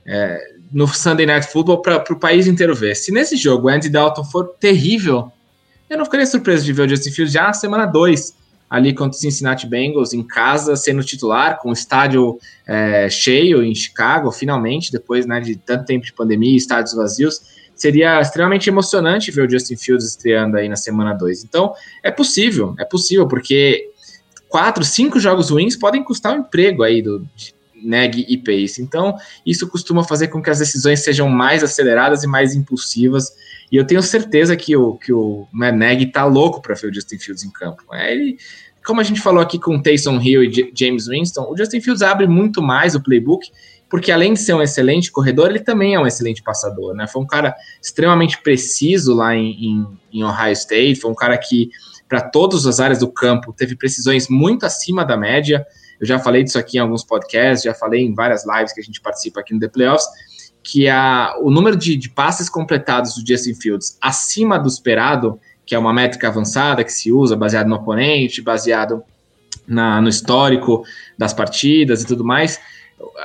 É, no Sunday Night Football para o país inteiro ver. Se nesse jogo o Andy Dalton for terrível, eu não ficaria surpreso de ver o Justin Fields já na semana 2, ali contra o Cincinnati Bengals, em casa, sendo titular, com o estádio é, cheio em Chicago, finalmente, depois né, de tanto tempo de pandemia e estádios vazios. Seria extremamente emocionante ver o Justin Fields estreando aí na semana 2. Então, é possível, é possível, porque quatro, cinco jogos ruins podem custar o um emprego aí do, neg e pace. Então, isso costuma fazer com que as decisões sejam mais aceleradas e mais impulsivas. E eu tenho certeza que o, que o Neg tá louco para ver o Justin Fields em campo. É, ele, como a gente falou aqui com Taysom Hill e J James Winston, o Justin Fields abre muito mais o playbook, porque além de ser um excelente corredor, ele também é um excelente passador, né? Foi um cara extremamente preciso lá em, em, em Ohio State, foi um cara que, para todas as áreas do campo, teve precisões muito acima da média. Eu já falei disso aqui em alguns podcasts, já falei em várias lives que a gente participa aqui no The Playoffs, que a, o número de, de passes completados do Justin Fields acima do esperado, que é uma métrica avançada que se usa baseado no oponente, baseado na, no histórico das partidas e tudo mais,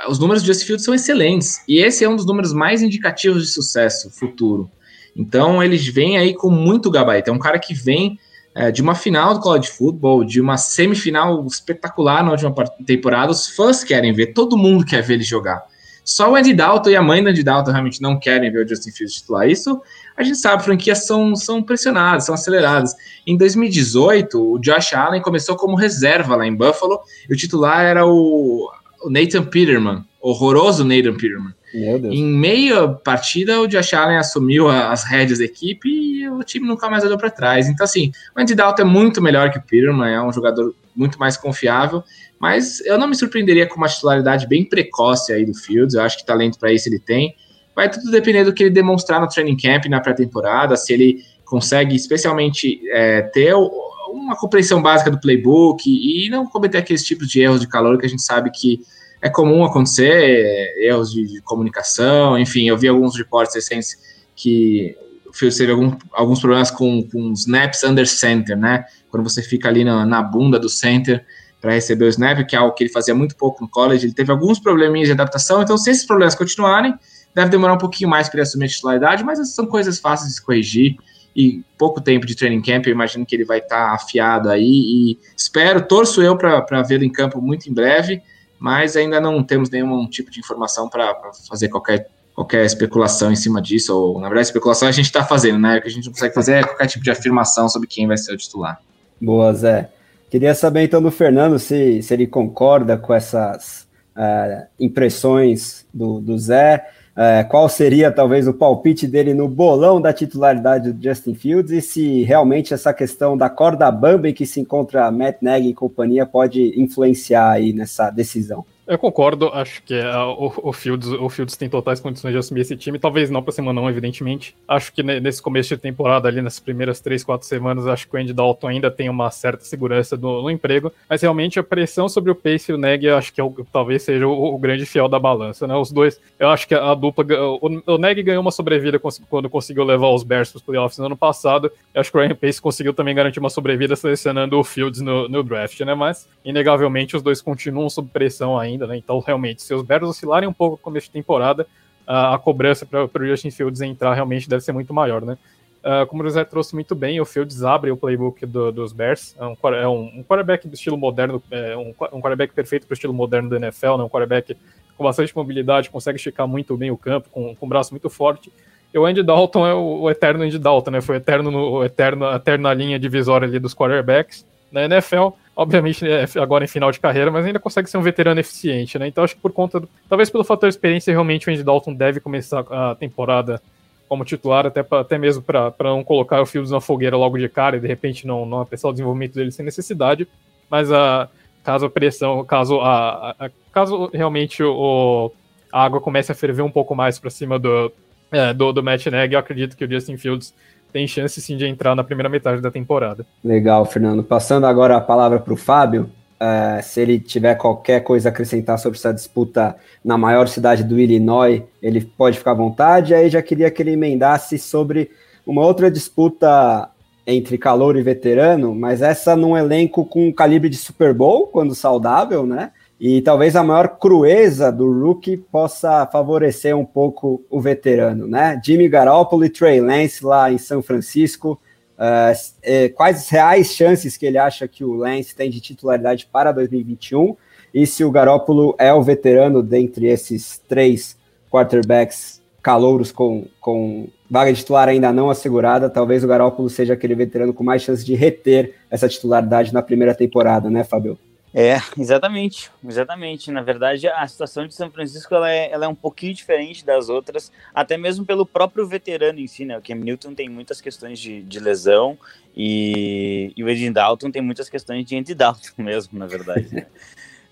os números do Justin Fields são excelentes. E esse é um dos números mais indicativos de sucesso futuro. Então, eles vêm aí com muito gabarito. É um cara que vem é, de uma final do college football, de uma semifinal espetacular na última temporada, os fãs querem ver, todo mundo quer ver ele jogar. Só o Andy Dalton e a mãe do Andy Dalton realmente não querem ver o Justin Fields titular. Isso a gente sabe, franquias são, são pressionadas, são aceleradas. Em 2018, o Josh Allen começou como reserva lá em Buffalo, e o titular era o, o Nathan Peterman, horroroso Nathan Peterman. Em meia partida, o Josh Allen assumiu as rédeas da equipe e o time nunca mais olhou para trás. Então, assim, o Andy Dalton é muito melhor que o Peterman, é um jogador muito mais confiável, mas eu não me surpreenderia com uma titularidade bem precoce aí do Fields. Eu acho que talento para isso ele tem. Vai tudo depender do que ele demonstrar no training camp, na pré-temporada, se ele consegue, especialmente, é, ter uma compreensão básica do playbook e não cometer aqueles tipos de erros de calor que a gente sabe que é comum acontecer erros de, de comunicação, enfim, eu vi alguns reportes recentes que o Fields teve algum, alguns problemas com, com snaps under center, né? Quando você fica ali na, na bunda do center para receber o snap, que é algo que ele fazia muito pouco no college, ele teve alguns probleminhas de adaptação, então se esses problemas continuarem, deve demorar um pouquinho mais para ele assumir a titularidade, mas são coisas fáceis de se corrigir e pouco tempo de training camp, eu imagino que ele vai estar tá afiado aí e espero, torço eu para vê-lo em campo muito em breve, mas ainda não temos nenhum tipo de informação para fazer qualquer qualquer especulação em cima disso, ou na verdade, especulação a gente está fazendo, né? O que a gente não consegue fazer é qualquer tipo de afirmação sobre quem vai ser o titular. Boa, Zé. Queria saber então do Fernando se, se ele concorda com essas uh, impressões do, do Zé. Uh, qual seria talvez o palpite dele no bolão da titularidade do Justin Fields e se realmente essa questão da corda bamba em que se encontra Matt Nagy e companhia pode influenciar aí nessa decisão? Eu concordo, acho que é, o, o, Fields, o Fields tem totais condições de assumir esse time, talvez não para semana não, evidentemente. Acho que nesse começo de temporada, ali nas primeiras três, quatro semanas, acho que o Andy Dalton ainda tem uma certa segurança no, no emprego, mas realmente a pressão sobre o Pace e o Neg, acho que é o, talvez seja o, o, grande fiel da balança, né? Os dois, eu acho que a dupla, o, o Neg ganhou uma sobrevida quando conseguiu levar os Bears para os playoffs no ano passado, eu acho que o Ryan Pace conseguiu também garantir uma sobrevida selecionando o Fields no, no draft, né? Mas, inegavelmente, os dois continuam sob pressão ainda, né? Então, realmente, se os Bears oscilarem um pouco no começo de temporada, a, a cobrança para o Justin Fields entrar realmente deve ser muito maior, né? Uh, como o José trouxe muito bem, o Fields abre o playbook do, dos Bears. É um, é um, quarterback do estilo moderno, é um, um quarterback perfeito para o estilo moderno do NFL, né? um quarterback com bastante mobilidade, consegue esticar muito bem o campo, com, com um braço muito forte. E o Andy Dalton é o, o eterno Andy Dalton, né? Foi eterno no, eterno, a eterna linha divisória ali dos quarterbacks na NFL obviamente é agora em final de carreira, mas ainda consegue ser um veterano eficiente, né? Então acho que por conta, do, talvez pelo fator experiência, realmente o Andy Dalton deve começar a temporada como titular, até, pra, até mesmo para não colocar o Fields na fogueira logo de cara e de repente não, não apressar o desenvolvimento dele sem necessidade. Mas a, caso a pressão, caso, a, a caso realmente o, a água comece a ferver um pouco mais para cima do, é, do, do Matt Nagy, eu acredito que o Justin Fields tem chance sim de entrar na primeira metade da temporada. Legal, Fernando. Passando agora a palavra para o Fábio, uh, se ele tiver qualquer coisa a acrescentar sobre essa disputa na maior cidade do Illinois, ele pode ficar à vontade. Aí já queria que ele emendasse sobre uma outra disputa entre calor e veterano, mas essa num elenco com calibre de Super Bowl, quando saudável, né? E talvez a maior crueza do rookie possa favorecer um pouco o veterano, né? Jimmy Garoppolo e Trey Lance lá em São Francisco. Uh, quais reais chances que ele acha que o Lance tem de titularidade para 2021? E se o Garoppolo é o veterano dentre esses três quarterbacks calouros com, com vaga de titular ainda não assegurada, talvez o Garoppolo seja aquele veterano com mais chance de reter essa titularidade na primeira temporada, né, Fábio? É, exatamente, exatamente. Na verdade, a situação de São Francisco ela é, ela é um pouquinho diferente das outras, até mesmo pelo próprio veterano em si, né? O Cam Newton tem muitas questões de, de lesão e, e o Ed Dalton tem muitas questões de Andy Dalton mesmo, na verdade. Né?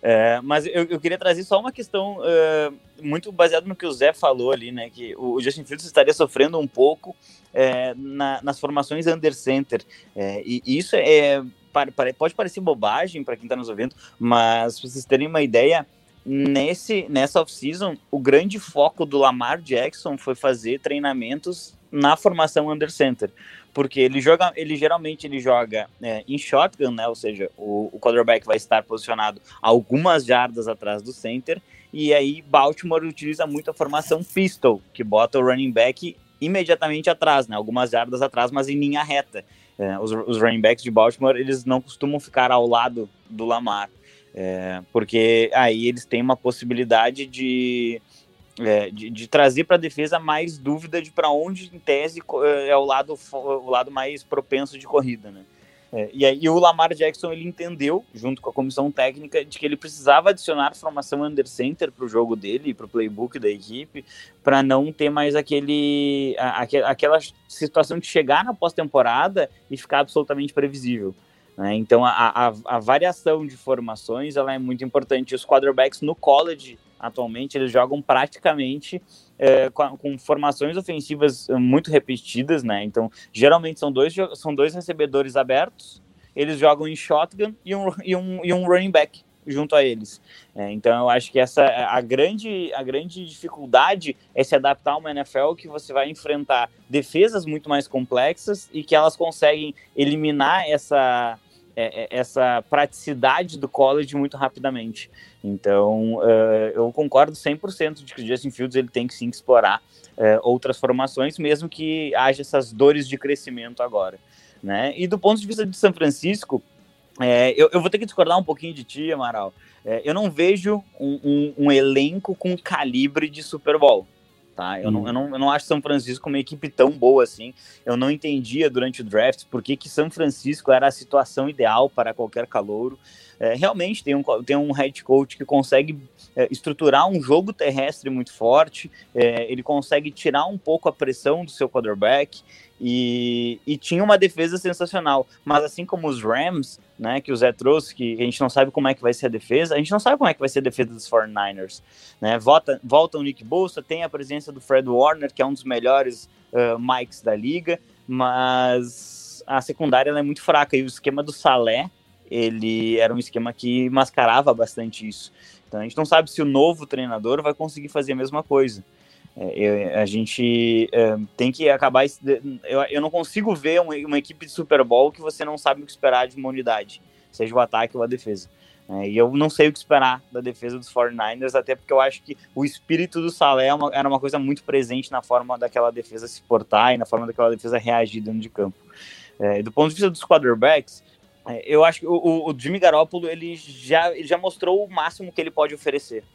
É, mas eu, eu, queria trazer só uma questão uh, muito baseada no que o Zé falou ali, né? Que o, Justin Fields estaria sofrendo um pouco na, nas formações under center. E, e isso é pode parecer bobagem para quem está nos ouvindo, mas para vocês terem uma ideia, nesse nessa off-season, o grande foco do Lamar Jackson foi fazer treinamentos na formação under center, porque ele joga, ele geralmente ele joga é, em shotgun, né? Ou seja, o, o quarterback vai estar posicionado algumas jardas atrás do center, e aí Baltimore utiliza muito a formação pistol, que bota o running back imediatamente atrás, né? Algumas jardas atrás, mas em linha reta. É, os, os running backs de Baltimore, eles não costumam ficar ao lado do Lamar, é, porque aí eles têm uma possibilidade de, é, de, de, trazer para a defesa mais dúvida de para onde, em tese, é, é o lado, o lado mais propenso de corrida, né? É, e aí o Lamar Jackson ele entendeu, junto com a comissão técnica, de que ele precisava adicionar formação under center para o jogo dele, para o playbook da equipe, para não ter mais aquele, a, aquela situação de chegar na pós-temporada e ficar absolutamente previsível. Né? Então a, a, a, variação de formações ela é muito importante. Os quarterbacks no college atualmente eles jogam praticamente é, com, com, formações ofensivas muito repetidas, né? Então, geralmente são dois, são dois recebedores abertos, eles jogam em shotgun e um, e um, e um running back junto a eles. É, então, eu acho que essa a grande, a grande dificuldade é se adaptar a uma NFL que você vai enfrentar defesas muito mais complexas e que elas conseguem eliminar essa essa praticidade do college muito rapidamente. Então, uh, eu concordo 100% de que o Justin Fields ele tem que sim explorar uh, outras formações, mesmo que haja essas dores de crescimento agora. Né? E do ponto de vista de São Francisco, é, eu, eu, vou ter que discordar um pouquinho de ti, Amaral. É, eu não vejo um, um, um, elenco com calibre de Super Bowl. Tá? Eu, hum. não, eu, não, eu não acho São Francisco uma equipe tão boa assim. Eu não entendia durante o draft por que, que São Francisco era a situação ideal para qualquer calouro. É, realmente tem um, tem um head coach que consegue é, estruturar um jogo terrestre muito forte, é, ele consegue tirar um pouco a pressão do seu quarterback e, e, tinha uma defesa sensacional. Mas assim como os Rams, né, que o Zé trouxe, que a gente não sabe como é que vai ser a defesa, a gente não sabe como é que vai ser a defesa dos 49ers. Né? Volta, volta o Nick Bolsa, tem a presença do Fred Warner, que é um dos melhores uh, Mikes da liga, mas a secundária é muito fraca e o esquema do Salé ele era um esquema que mascarava bastante isso. Então a gente não sabe se o novo treinador vai conseguir fazer a mesma coisa. É, a gente é, tem que acabar. Eu, eu não consigo ver uma, uma, equipe de Super Bowl que você não sabe o que esperar de uma unidade, seja o ataque ou a defesa. É, e eu não sei o que esperar da defesa dos 49ers, até porque eu acho que o espírito do Salé é era uma coisa muito presente na forma daquela defesa se portar e na forma daquela defesa reagir dentro de campo. É, do ponto de vista dos quarterbacks, é, eu acho que o, o Jimmy Garoppolo ele já, ele já mostrou o máximo que ele pode oferecer.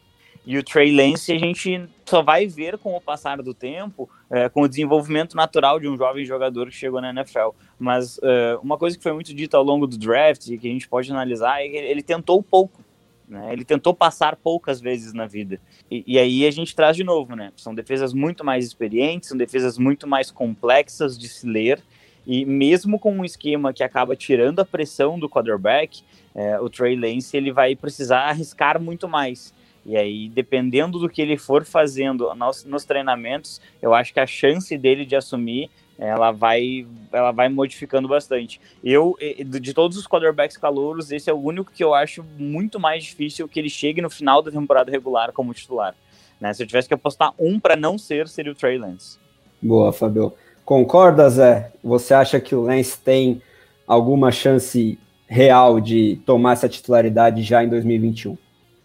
E o Trey Lance a gente só vai ver com o passar do tempo, é, com o desenvolvimento natural de um jovem jogador que chegou na NFL. Mas é, uma coisa que foi muito dita ao longo do draft e que a gente pode analisar é que ele tentou pouco. Né? Ele tentou passar poucas vezes na vida. E, e, aí a gente traz de novo, né? São defesas muito mais experientes, são defesas muito mais complexas de se ler e mesmo com um esquema que acaba tirando a pressão do quarterback, é, o Trey Lance ele vai precisar arriscar muito mais. E aí, dependendo do que ele for fazendo nos, nos treinamentos, eu acho que a chance dele de assumir ela vai ela vai modificando bastante. Eu de todos os quarterbacks calouros, esse é o único que eu acho muito mais difícil que ele chegue no final da temporada regular como titular. Né? Se eu tivesse que apostar um para não ser, seria o Trey Lance. Boa, Fabio. Concorda, Zé? Você acha que o Lance tem alguma chance real de tomar essa titularidade já em 2021?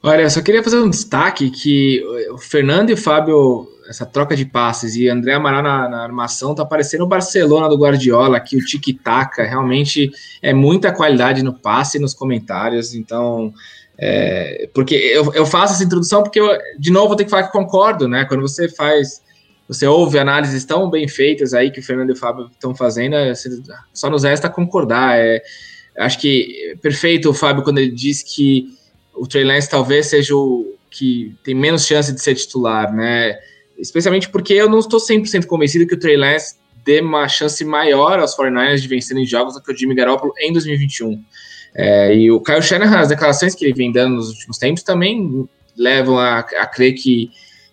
Olha, eu só queria fazer um destaque que o Fernando e o Fábio, essa troca de passes, e André Amaral na, na armação, tá parecendo o Barcelona do Guardiola, que o tic-tac realmente é muita qualidade no passe e nos comentários, então... É, porque eu, eu faço essa introdução porque, eu, de novo, eu tenho que falar que concordo, né? Quando você faz você ouve análises tão bem feitas aí que o Fernando e o Fábio estão fazendo, é, só nos resta concordar. É, acho que perfeito o Fábio quando ele diz que o Trey Lance talvez seja o que tem menos chance de ser titular, né? Especialmente porque eu não estou 100% convencido que o Trey Lance dê uma chance maior aos 49ers de vencerem jogos do que o Jimmy Garoppolo em 2021. É, e o Kyle Shanahan, as declarações que ele vem dando nos últimos tempos também levam a, a crer que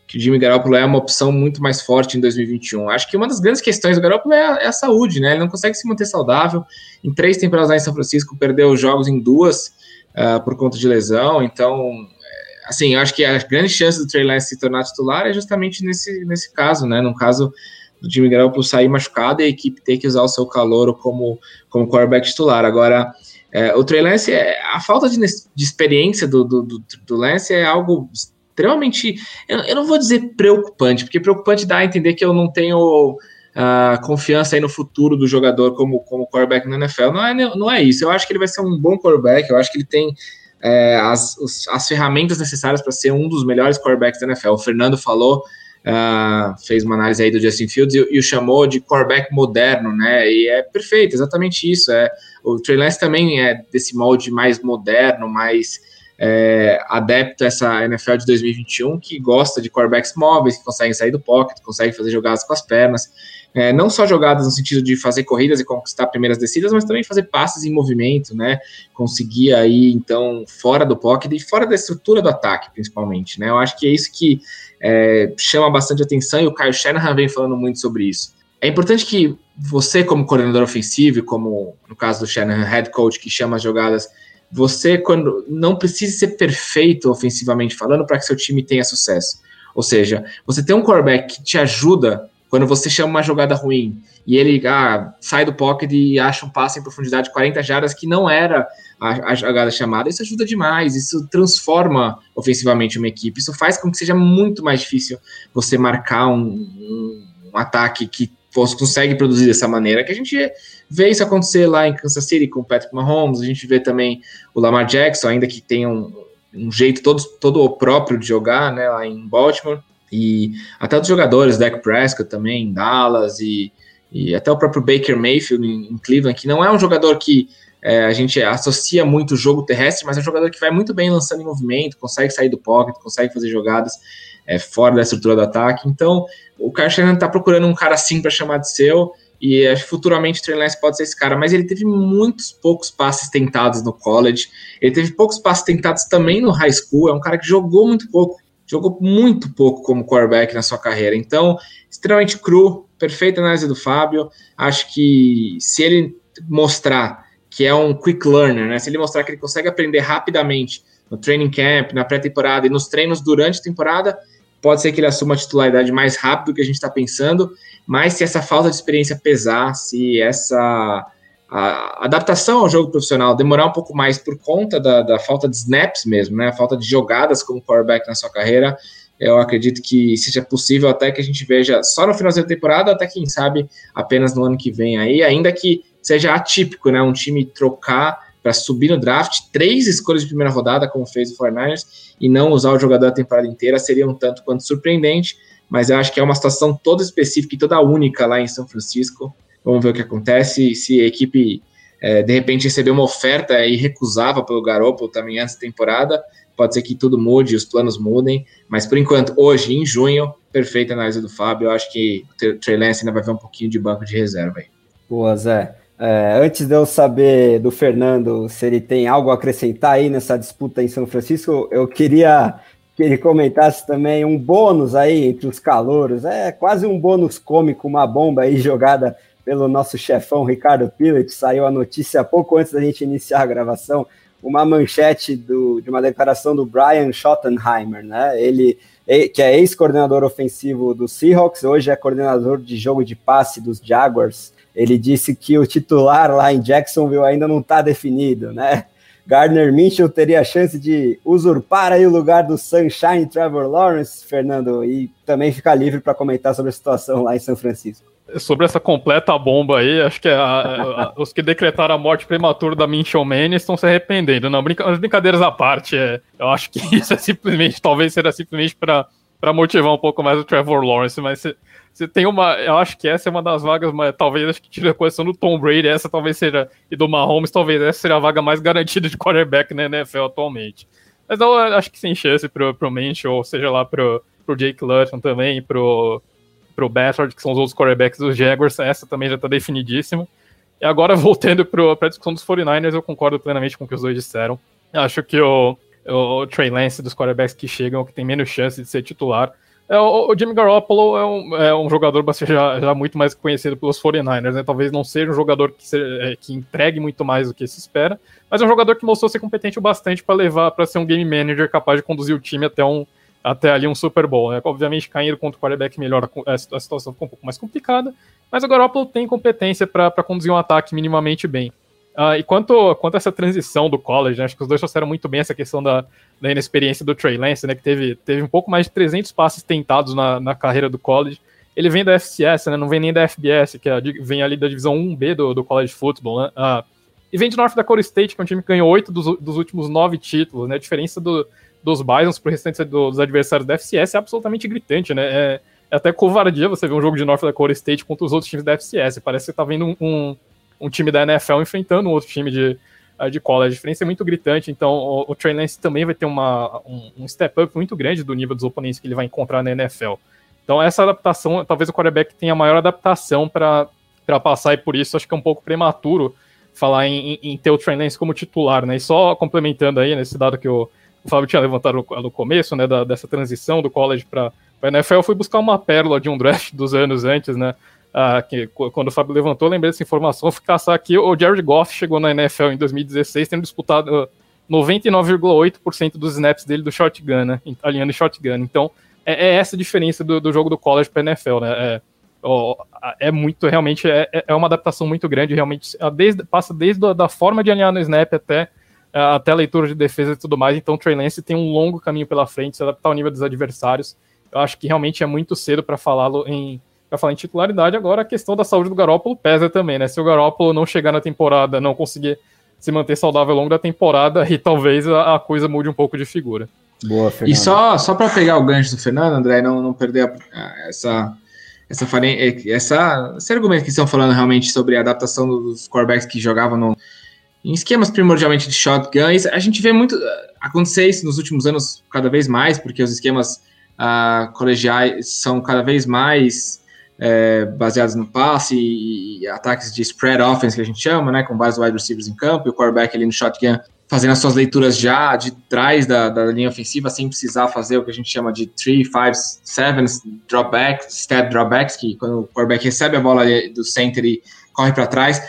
que o Jimmy Garoppolo é uma opção muito mais forte em 2021. Acho que uma das grandes questões do Garoppolo é a, é a saúde, né? Ele não consegue se manter saudável. Em três temporadas lá em São Francisco, perdeu jogos em duas uh, por conta de lesão. Então, é, assim, acho que a grande chance do Trey Lance se tornar titular é justamente nesse, nesse caso, né? No caso do Jimmy Garoppolo sair machucado e a equipe ter que usar o seu calor como, como quarterback titular. Agora, é, o Trey Lance, é, a falta de, de experiência do, do, do, do Lance é algo extremamente, eu, eu, não vou dizer preocupante, porque preocupante dá a entender que eu não tenho uh, confiança aí no futuro do jogador como, como quarterback na NFL. Não é, não é isso. Eu acho que ele vai ser um bom quarterback, eu acho que ele tem é, as, os, as ferramentas necessárias para ser um dos melhores quarterbacks da NFL. O Fernando falou, uh, fez uma análise aí do Justin Fields e, e, o chamou de quarterback moderno, né? E é perfeito, exatamente isso. É, o Trey Lance também é desse molde mais moderno, mais é, adepto a essa NFL de 2021 que gosta de quarterbacks móveis, que conseguem sair do pocket, conseguem fazer jogadas com as pernas. É, não só jogadas no sentido de fazer corridas e conquistar primeiras descidas, mas também fazer passes em movimento, né? Conseguir aí, então, fora do pocket e fora da estrutura do ataque, principalmente, né? Eu acho que é isso que é, chama bastante atenção e o Kyle Shanahan vem falando muito sobre isso. É importante que você, como coordenador ofensivo, como no caso do Shanahan, head coach, que chama as jogadas você quando não precisa ser perfeito ofensivamente falando para que seu time tenha sucesso. Ou seja, você tem um quarterback que te ajuda quando você chama uma jogada ruim e ele ah, sai do pocket e acha um passe em profundidade de 40 jardas que não era a, a, jogada chamada, isso ajuda demais, isso transforma ofensivamente uma equipe, isso faz com que seja muito mais difícil você marcar um, um, um ataque que consegue produzir dessa maneira, que a gente vê isso acontecer lá em Kansas City com o Patrick Mahomes, a gente vê também o Lamar Jackson, ainda que tenha um, um jeito todo, todo próprio de jogar, né, lá em Baltimore. E até dos jogadores, Dak Prescott também, em Dallas, e, e até o próprio Baker Mayfield em, em Cleveland, que não é um jogador que é, a gente associa muito o jogo terrestre, mas é um jogador que vai muito bem lançando em movimento, consegue sair do pocket, consegue fazer jogadas é, fora da estrutura do ataque. Então, o Kyle está procurando um cara assim para chamar de seu, e que futuramente o Trey Lance pode ser esse cara, mas ele teve muitos poucos passes tentados no college, ele teve poucos passes tentados também no high school, é um cara que jogou muito pouco, jogou muito pouco como quarterback na sua carreira, então, extremamente cru, perfeita análise do Fábio, acho que se ele mostrar que é um quick learner, né, se ele mostrar que ele consegue aprender rapidamente no training camp, na pré-temporada e nos treinos durante a temporada, pode ser que ele assuma a titularidade mais rápido do que a gente está pensando, mas se essa falta de experiência pesar, se essa adaptação ao jogo profissional demorar um pouco mais por conta da, da, falta de snaps mesmo, né, a falta de jogadas como quarterback na sua carreira, eu acredito que seja possível até que a gente veja só no final da temporada, até quem sabe apenas no ano que vem aí, ainda que seja atípico, né, um time trocar para subir no draft, três escolhas de primeira rodada, como fez o 49ers, e não usar o jogador a temporada inteira seria um tanto quanto surpreendente, mas eu acho que é uma situação toda específica e toda única lá em São Francisco. Vamos ver o que acontece. Se a equipe é, de repente receber uma oferta e recusava pelo Garoppolo também antes da temporada, pode ser que tudo mude, os planos mudem, mas por enquanto, hoje, em junho, perfeita análise do Fábio, eu acho que o Trey Lance ainda vai ver um pouquinho de banco de reserva aí. Boa, Zé. É, antes de eu saber do Fernando se ele tem algo a acrescentar aí nessa disputa em São Francisco, eu queria que ele comentasse também um bônus aí entre os calouros. É quase um bônus cômico, uma bomba aí jogada pelo nosso chefão Ricardo Pillet. Saiu a notícia pouco antes da gente iniciar a gravação, uma manchete do, de uma declaração do Brian Schottenheimer, né? Ele que é ex-coordenador ofensivo do Seahawks, hoje é coordenador de jogo de passe dos Jaguars ele disse que o titular lá em Jacksonville ainda não está definido, né? Gardner Minshew teria a chance de usurpar aí o lugar do Sunshine Trevor Lawrence, Fernando, e também ficar livre para comentar sobre a situação lá em São Francisco. Sobre essa completa bomba aí, acho que a, a, os que decretaram a morte prematura da Minshew Manning estão se arrependendo. Não, brinca, as brincadeiras à parte, é, eu acho que isso é simplesmente, talvez seja simplesmente para motivar um pouco mais o Trevor Lawrence, mas você tem uma. Eu acho que essa é uma das vagas, mas talvez acho que tira a questão do Tom Brady, essa talvez seja. E do Mahomes, talvez essa seja a vaga mais garantida de quarterback na NFL atualmente. Mas eu acho que sem chance pro, pro Mensch, ou seja lá pro, pro Jake Luton também, pro, pro Bethard, que são os outros quarterbacks dos Jaguars, essa também já tá definidíssima. E agora, voltando para a discussão dos 49ers, eu concordo plenamente com o que os dois disseram. Eu acho que o, o Trey Lance dos quarterbacks que chegam, que tem menos chance de ser titular, é, o, o Jimmy Garoppolo é um, é um jogador já, já, muito mais conhecido pelos 49ers, né? Talvez não seja um jogador que, se, é, que entregue muito mais do que se espera, mas é um jogador que mostrou ser competente o bastante para levar para ser um game manager capaz de conduzir o time até um até ali um Super Bowl, né? Obviamente, caindo contra o quarterback melhor, a situação um pouco mais complicada, mas o Garoppolo tem competência para conduzir um ataque minimamente bem. Uh, e quanto, quanto a essa transição do college, né, acho que os dois trouxeram muito bem essa questão da, da inexperiência do Trey Lance, né, que teve, teve um pouco mais de 300 passes tentados na, na carreira do college. Ele vem da FCS, né, não vem nem da FBS, que é, vem ali da divisão 1B do, do college football. Né, uh, e vem de North Dakota State, que é um time que ganhou oito dos, dos últimos nove títulos. Né, a diferença do, dos Bisons para o restante dos adversários da FCS é absolutamente gritante. Né, é, é até covardia você ver um jogo de North Dakota State contra os outros times da FCS. Parece que você está vendo um, um um time da NFL enfrentando um outro time de, de college. A diferença é muito gritante, então o, o Trey Lance também vai ter uma, um, um step up muito grande do nível dos oponentes que ele vai encontrar na NFL. Então essa adaptação, talvez o quarterback tenha a maior adaptação para passar e por isso acho que é um pouco prematuro falar em, em, ter o Trey Lance como titular, né? E só complementando aí nesse dado que o, o Fábio tinha levantado no, no começo, né, da, dessa transição do college para a NFL, eu fui buscar uma pérola de um draft dos anos antes, né? Ah, que, quando o Fábio levantou, lembrei dessa informação, fui caçar aqui, o Jared Goff chegou na NFL em 2016, tendo disputado 99,8% dos snaps dele do shotgun, né, alinhando shotgun. Então, é, é essa a diferença do, do, jogo do college para NFL, né, é, é, muito, realmente, é, é uma adaptação muito grande, realmente, desde, passa desde a da forma de alinhar no snap até até a leitura de defesa e tudo mais, então o Trey Lance tem um longo caminho pela frente, se adaptar ao nível dos adversários, eu acho que realmente é muito cedo para falá-lo em para falar em titularidade, agora a questão da saúde do Garópolo pesa também, né? Se o Garópolo não chegar na temporada, não conseguir se manter saudável ao longo da temporada, e talvez a, a coisa mude um pouco de figura. Boa, Fernando. E só, só para pegar o gancho do Fernando, André, não, não perder a, essa, essa, essa, esse argumento que estão falando realmente sobre a adaptação dos quarterbacks que jogavam no, em esquemas primordialmente de shotgun. A gente vê muito acontecer isso nos últimos anos cada vez mais, porque os esquemas uh, colegiais são cada vez mais é, baseados no passe e, e, ataques de spread offense que a gente chama, né, com vários wide receivers em campo e o quarterback ali no shotgun fazendo as suas leituras já de trás da, da linha ofensiva sem precisar fazer o que a gente chama de 3, 5, 7 dropbacks, step dropbacks, que quando o quarterback recebe a bola do center e corre para trás.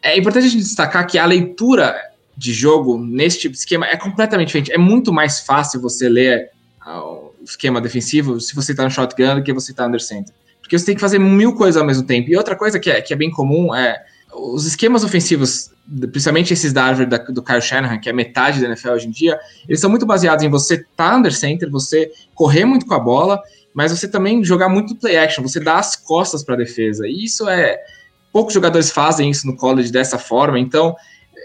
É importante a gente destacar que a leitura de jogo nesse tipo de esquema é completamente diferente. É muito mais fácil você ler ah, o esquema defensivo se você está no shotgun do que você está under center porque você tem que fazer mil coisas ao mesmo tempo. E outra coisa que é, que é bem comum é os esquemas ofensivos, principalmente esses da árvore da, do Kyle Shanahan, que é metade da NFL hoje em dia, eles são muito baseados em você estar tá under center, você correr muito com a bola, mas você também jogar muito play action, você dá as costas para a defesa. E isso é. Poucos jogadores fazem isso no college dessa forma, então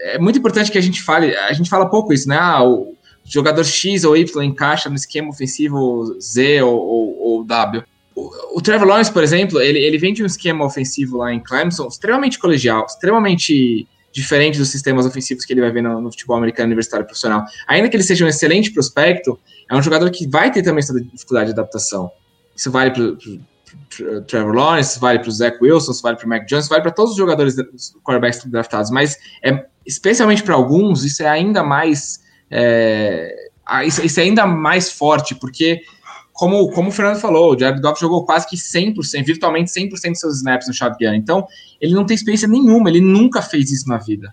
é muito importante que a gente fale. A gente fala pouco isso, né? Ah, o jogador X ou Y encaixa no esquema ofensivo Z ou, ou, ou W o, Trevor Lawrence, por exemplo, ele, ele vem de um esquema ofensivo lá em Clemson extremamente colegial, extremamente diferente dos sistemas ofensivos que ele vai ver no, no, futebol americano universitário profissional. Ainda que ele seja um excelente prospecto, é um jogador que vai ter também essa dificuldade de adaptação. Isso vale para Trevor Lawrence, vale para o Zach Wilson, vale para o Mac Jones, vale para todos os jogadores os quarterbacks draftados, mas é, especialmente para alguns, isso é ainda mais é, isso, isso é ainda mais forte, porque como, como o Fernando falou, o Jared Goff jogou quase que 100%, virtualmente 100% dos seus snaps no shotgun. Então, ele não tem experiência nenhuma, ele nunca fez isso na vida.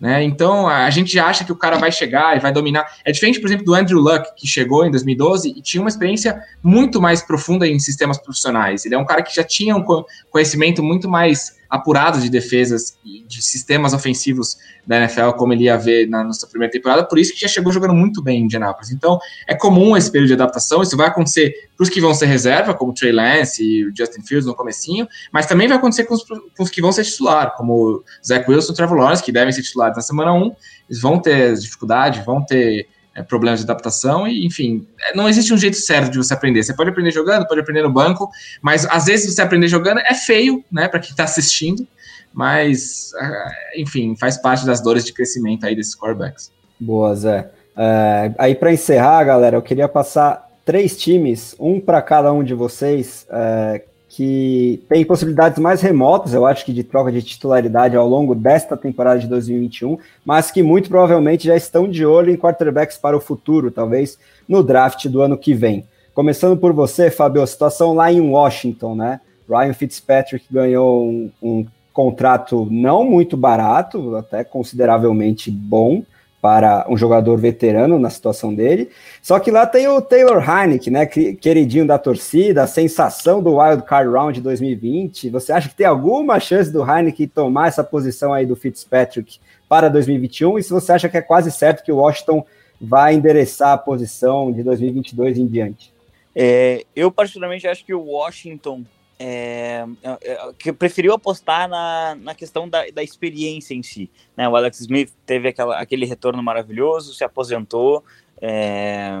Né? Então, a gente acha que o cara vai chegar e vai dominar. É diferente, por exemplo, do Andrew Luck, que chegou em 2012 e tinha uma experiência muito mais profunda em sistemas profissionais. Ele é um cara que já tinha um conhecimento muito mais apurado de defesas e de sistemas ofensivos da NFL, como ele ia ver na nossa primeira temporada, por isso que já chegou jogando muito bem em Indianapolis. Então, é comum esse período de adaptação, isso vai acontecer para os que vão ser reserva, como o Trey Lance e o Justin Fields no comecinho, mas também vai acontecer com os, com os que vão ser titular, como o Zach Wilson e o Trevor Lawrence, que devem ser titulares na semana 1, eles vão ter dificuldade, vão ter é, problemas de adaptação e, enfim, é, não existe um jeito certo de você aprender. Você pode aprender jogando, pode aprender no banco, mas às vezes você aprender jogando é feio, né, para quem está assistindo, mas, ah, enfim, faz parte das dores de crescimento aí desses quarterbacks. Boa, Zé. É, aí para encerrar, galera, eu queria passar três times, um para cada um de vocês, é, que tem possibilidades mais remotas, eu acho que de troca de titularidade ao longo desta temporada de 2021, mas que muito provavelmente já estão de olho em quarterbacks para o futuro, talvez no draft do ano que vem. Começando por você, Fabio, a situação lá em Washington, né? Ryan Fitzpatrick ganhou um, um contrato não muito barato, até consideravelmente bom, para um jogador veterano na situação dele. Só que lá tem o Taylor Heineck, né, queridinho da torcida, a sensação do Wild Card Round 2020. Você acha que tem alguma chance do Heineck tomar essa posição aí do Fitzpatrick para 2021? E se você acha que é quase certo que o Washington vai endereçar a posição de 2022 em diante? É, eu particularmente acho que o Washington é, é, é, que preferiu apostar na, na questão da, da experiência em si. Né? O Alex Smith teve aquela, aquele retorno maravilhoso, se aposentou, é,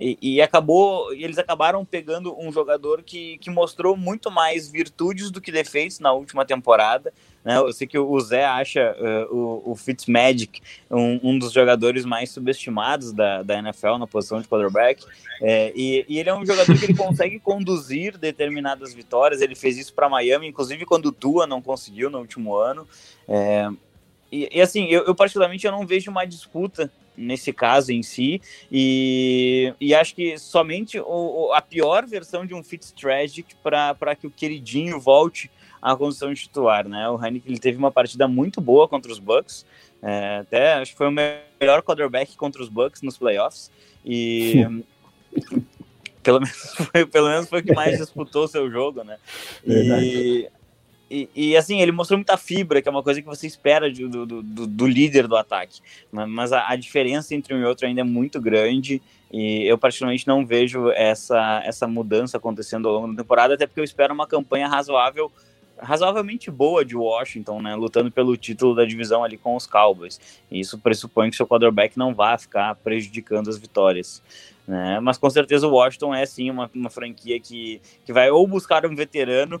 e, e, acabou, eles acabaram pegando um jogador que, que mostrou muito mais virtudes do que defeitos na última temporada. Né? Eu sei que o Zé acha uh, o, o Fitzmagic um, um dos jogadores mais subestimados da, da NFL na posição de quarterback. É, e, e, ele é um jogador que ele consegue conduzir determinadas vitórias. Ele fez isso para Miami, inclusive quando o Tua não conseguiu no último ano. É, e, e, assim, eu, eu, particularmente eu não vejo uma disputa nesse caso em si, e, e acho que somente o, a pior versão de um Fitztragic para que o queridinho volte à condição de titular, né? O Heineken ele teve uma partida muito boa contra os Bucks, é, até acho que foi o melhor quarterback contra os Bucks nos playoffs, e pelo menos, foi, pelo menos foi o que mais disputou o seu jogo, né? E, e, e, assim, ele mostrou muita fibra, que é uma coisa que você espera de, do, do, do, líder do ataque. Mas a, a, diferença entre um e outro ainda é muito grande. E eu, particularmente, não vejo essa, essa mudança acontecendo ao longo da temporada, até porque eu espero uma campanha razoável, razoavelmente boa de Washington, né? Lutando pelo título da divisão ali com os Cowboys. E isso pressupõe que seu quarterback não vá ficar prejudicando as vitórias. Né? Mas com certeza o Washington é sim uma, uma franquia que, que vai ou buscar um veterano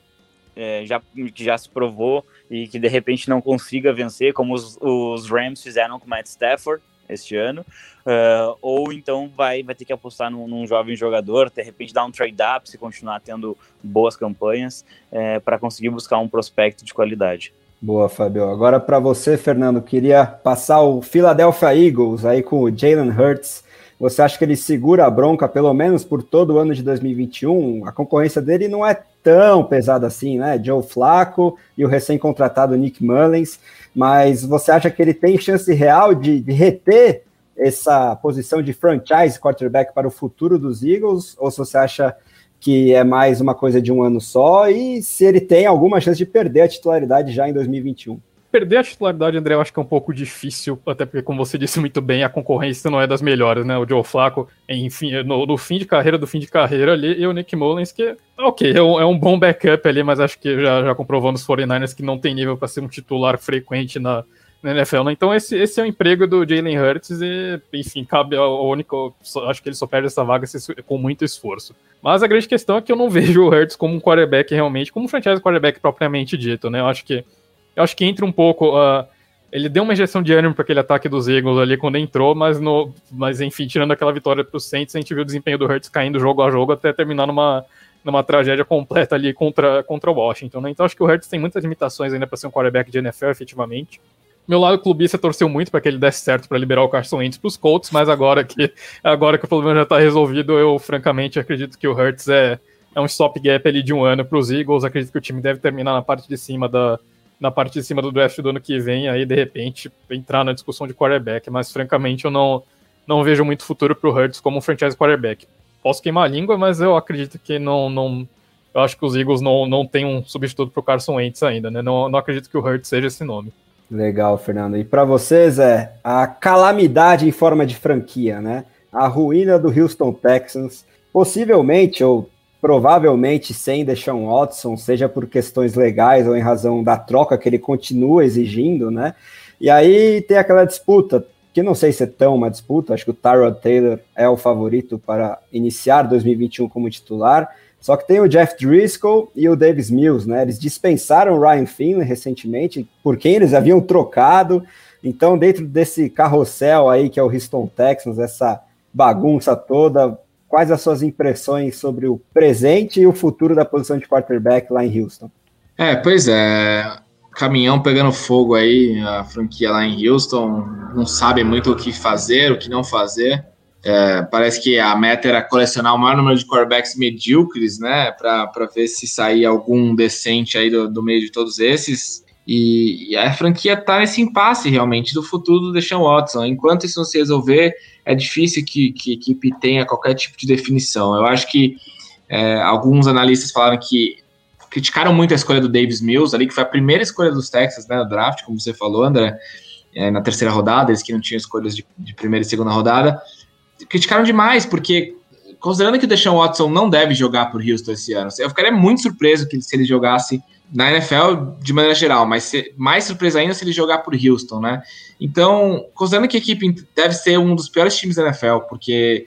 é, já, que já se provou e que de repente não consiga vencer, como os, os Rams fizeram com Matt Stafford este ano, uh, ou então vai, vai ter que apostar num, num, jovem jogador, de repente dar um trade-up se continuar tendo boas campanhas, é, para conseguir buscar um prospecto de qualidade. Boa, Fabio. Agora para você, Fernando, queria passar o Philadelphia Eagles aí com o Jalen Hurts. Você acha que ele segura a bronca pelo menos por todo o ano de 2021? A concorrência dele não é tão pesada assim, né? Joe Flacco e o recém-contratado Nick Mullins. Mas você acha que ele tem chance real de, de reter essa posição de franchise quarterback para o futuro dos Eagles? Ou se você acha que é mais uma coisa de um ano só, e se ele tem alguma chance de perder a titularidade já em 2021. Perder a titularidade, André, eu acho que é um pouco difícil, até porque, como você disse muito bem, a concorrência não é das melhores, né? O Joe Flacco, enfim, no, no fim de carreira, do fim de carreira ali, e o Nick Mullins, que, ok, é um, é um bom backup ali, mas acho que já, já nos 49ers que não tem nível para ser um titular frequente na, na NFL, né? Então esse, esse é o emprego do Jalen Hurts e, enfim, cabe ao único, acho que ele só perde essa vaga com muito esforço. Mas a grande questão é que eu não vejo o Hurts como um quarterback realmente, como um franchise quarterback propriamente dito, né? Eu acho que eu acho que entra um pouco uh, ele deu uma injeção de ânimo para aquele ataque dos Eagles ali quando entrou, mas, no, mas enfim, tirando aquela vitória para os Saints, a gente viu o desempenho do Hurts caindo jogo a jogo até terminar numa, numa tragédia completa ali contra, contra o Washington. Né? Então acho que o Hurts tem muitas limitações ainda para ser um quarterback de NFL, efetivamente. Meu lado clubista torceu muito para que ele desse certo para liberar o Carson Wentz para os Colts, mas agora que, agora que o problema já está resolvido, eu francamente acredito que o Hurts é, é um stopgap ali de um ano para os Eagles. Acredito que o time deve terminar na parte de cima da na parte de cima do draft do ano que vem, aí de repente entrar na discussão de quarterback, mas francamente eu não, não vejo muito futuro para o Hurts como um franchise quarterback. Posso queimar a língua, mas eu acredito que não, não eu acho que os Eagles não, não têm um substituto para o Carson Wentz ainda, né? Não, não acredito que o Hurts seja esse nome. Legal, Fernando. E para vocês é a calamidade em forma de franquia, né? A ruína do Houston Texans, possivelmente ou provavelmente sem Deshaun Watson, seja por questões legais ou em razão da troca que ele continua exigindo, né? E aí tem aquela disputa, que não sei se é tão uma disputa, acho que o Tyrod Taylor é o favorito para iniciar 2021 como titular, só que tem o Jeff Driscoll e o Davis Mills, né? Eles dispensaram o Ryan Finley recentemente, por quem eles haviam trocado. Então, dentro desse carrossel aí que é o Houston Texans, essa bagunça toda, quais as suas impressões sobre o presente e o futuro da posição de quarterback lá em Houston? É, pois é. Caminhão pegando fogo aí, a franquia lá em Houston não sabe muito o que fazer, o que não fazer. É, parece que a meta era colecionar o maior número de quarterbacks medíocres, né? Para ver se sair algum decente aí do, do meio de todos esses. E, e, a franquia tá nesse impasse realmente do futuro do Deshaun Watson. Enquanto isso não se resolver, é difícil que, que a equipe tenha qualquer tipo de definição. Eu acho que é, alguns analistas falaram que criticaram muito a escolha do Davis Mills ali, que foi a primeira escolha dos Texas né, no draft, como você falou, André, é, na terceira rodada, eles que não tinham escolhas de, de primeira e segunda rodada criticaram demais, porque considerando que o Deshaun Watson não deve jogar por Houston esse ano, eu ficaria muito surpreso que, se ele jogasse na NFL de maneira geral, mas se, mais surpresa ainda se ele jogar por Houston, né? Então, considerando que a equipe deve ser um dos piores times da NFL, porque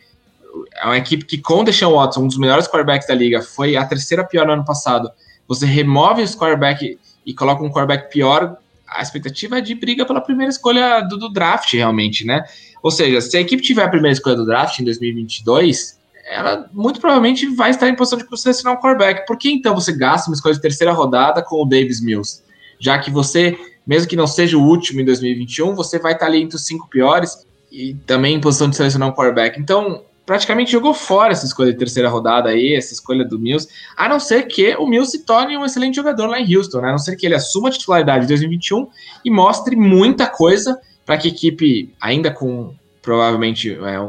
é uma equipe que com Deshaun Watson, um dos melhores quarterbacks da liga, foi a terceira pior no ano passado, você remove os quarterback e coloca um quarterback pior, a expectativa é de briga pela primeira escolha do, do draft, realmente, né? Ou seja, se a equipe tiver a primeira escolha do draft em 2022, ela muito provavelmente vai estar em posição de selecionar um quarterback. Por que então você gasta uma escolha de terceira rodada com o Davis Mills? Já que você, mesmo que não seja o último em 2021, você vai estar ali entre os cinco piores e também em posição de selecionar um quarterback. Então, praticamente jogou fora essa escolha de terceira rodada aí, essa escolha do Mills, a não ser que o Mills se torne um excelente jogador lá em Houston, né? a não ser que ele assuma a titularidade em 2021 e mostre muita coisa para que a equipe, ainda com provavelmente é,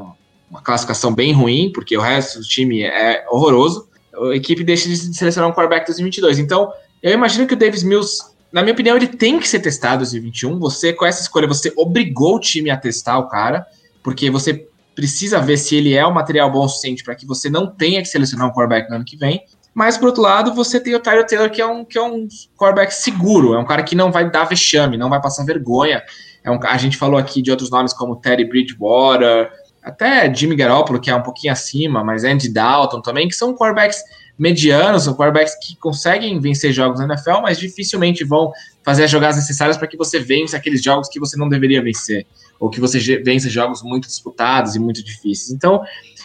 uma classificação bem ruim, porque o resto do time é horroroso, a equipe deixa de selecionar um quarterback em 2022. Então, eu imagino que o Davis Mills, na minha opinião, ele tem que ser testado em 2021. Você, com essa escolha, você obrigou o time a testar o cara, porque você precisa ver se ele é um material bom o suficiente para que você não tenha que selecionar um quarterback no ano que vem. Mas, por outro lado, você tem o Tyler Taylor, que é um, que é um quarterback seguro, é um cara que não vai dar vexame, não vai passar vergonha, é um, a gente falou aqui de outros nomes como Teddy Bridgewater, até Jimmy Garoppolo, que é um pouquinho acima, mas Andy Dalton também, que são quarterbacks medianos, são quarterbacks que conseguem vencer jogos na NFL, mas dificilmente vão fazer as jogadas necessárias para que você vença aqueles jogos que você não deveria vencer, ou que você vença jogos muito disputados e muito difíceis. Então,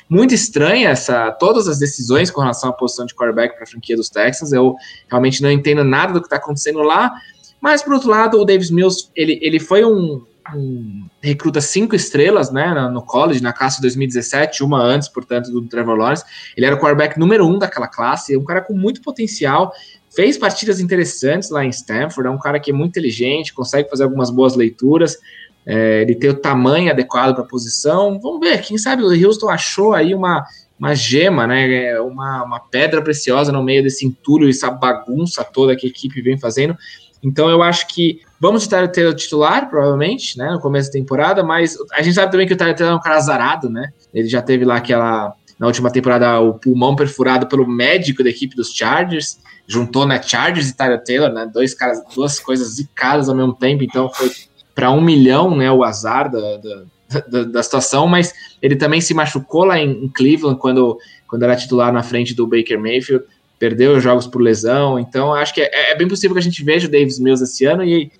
muito estranha essa todas as decisões com relação à posição de quarterback para a franquia dos Texans. Eu realmente não entendo nada do que está acontecendo lá. Mas, por outro lado, o Davis Mills, ele, ele foi um, um recruta cinco estrelas, né, no college, na classe 2017, uma antes, portanto, do Trevor Lawrence. Ele era o quarterback número um daquela classe, um cara com muito potencial, fez partidas interessantes lá em Stanford, é um cara que é muito inteligente, consegue fazer algumas boas leituras, é, ele tem o tamanho adequado para a posição. Vamos ver, quem sabe o Houston achou aí uma, uma gema, né, uma, uma pedra preciosa no meio desse entulho, essa bagunça toda que a equipe vem fazendo. Então eu acho que vamos ter o titular, provavelmente, né, no começo da temporada, mas a gente sabe também que o Taylor é um cara azarado, né? Ele já teve lá aquela na última temporada o pulmão perfurado pelo médico da equipe dos Chargers, juntou né Chargers e Tyler Taylor, né, dois caras, duas coisas zicadas ao mesmo tempo, então foi para um milhão, né, o azar da, da, da, da, situação, mas ele também se machucou lá em, em Cleveland quando, quando era titular na frente do Baker Mayfield perdeu os jogos por lesão, então acho que é, é, bem possível que a gente veja o Davis Mills esse ano e,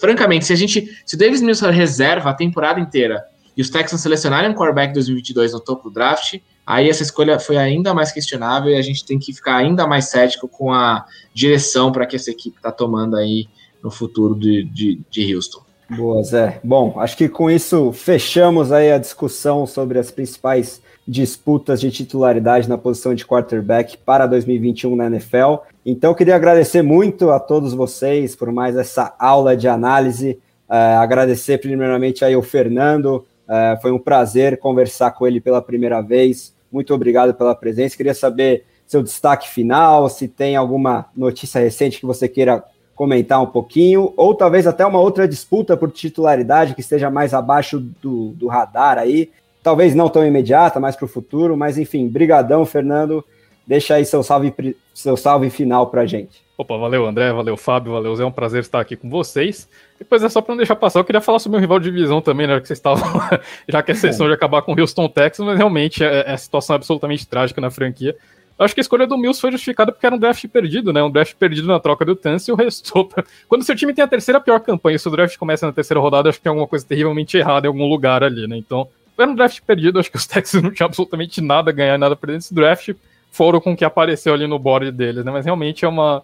francamente, se a gente, se o Davis Mills reserva a temporada inteira e os Texans selecionarem um quarterback 2022 no topo do draft, aí essa escolha foi ainda mais questionável e a gente tem que ficar ainda mais cético com a direção para que essa equipe está tomando aí no futuro de, de, de Houston. Boa, Zé. Bom, acho que com isso fechamos aí a discussão sobre as principais disputas de titularidade na posição de quarterback para 2021 na NFL. Então, queria agradecer muito a todos vocês por mais essa aula de análise. Uh, agradecer primeiramente aí o Fernando. Uh, foi um prazer conversar com ele pela primeira vez. Muito obrigado pela presença. Queria saber seu destaque final, se tem alguma notícia recente que você queira comentar um pouquinho, ou talvez até uma outra disputa por titularidade que esteja mais abaixo do, do radar aí talvez não tão imediata, mas para o futuro. Mas enfim, brigadão, Fernando. Deixa aí seu salve, seu salve final para gente. Opa, valeu André, valeu Fábio, valeu Zé, é um prazer estar aqui com vocês. Depois é só para não deixar passar, eu queria falar sobre o meu rival de divisão também, né, que vocês estavam, já que a sessão de acabar com o Houston Texans, mas realmente é, é a situação absolutamente trágica na franquia. Eu acho que a escolha do Mills foi justificada porque era um draft perdido, né? Um draft perdido na troca do Tance e o restou. Pra... Quando seu time tem a terceira pior campanha, se o draft começa na terceira rodada, acho que tem alguma coisa terrivelmente errada em algum lugar ali, né? Então, era um draft perdido, acho que os Texans não tinham absolutamente nada a ganhar, nada a perder nesse draft, foram com o que apareceu ali no board deles, né? Mas realmente é uma.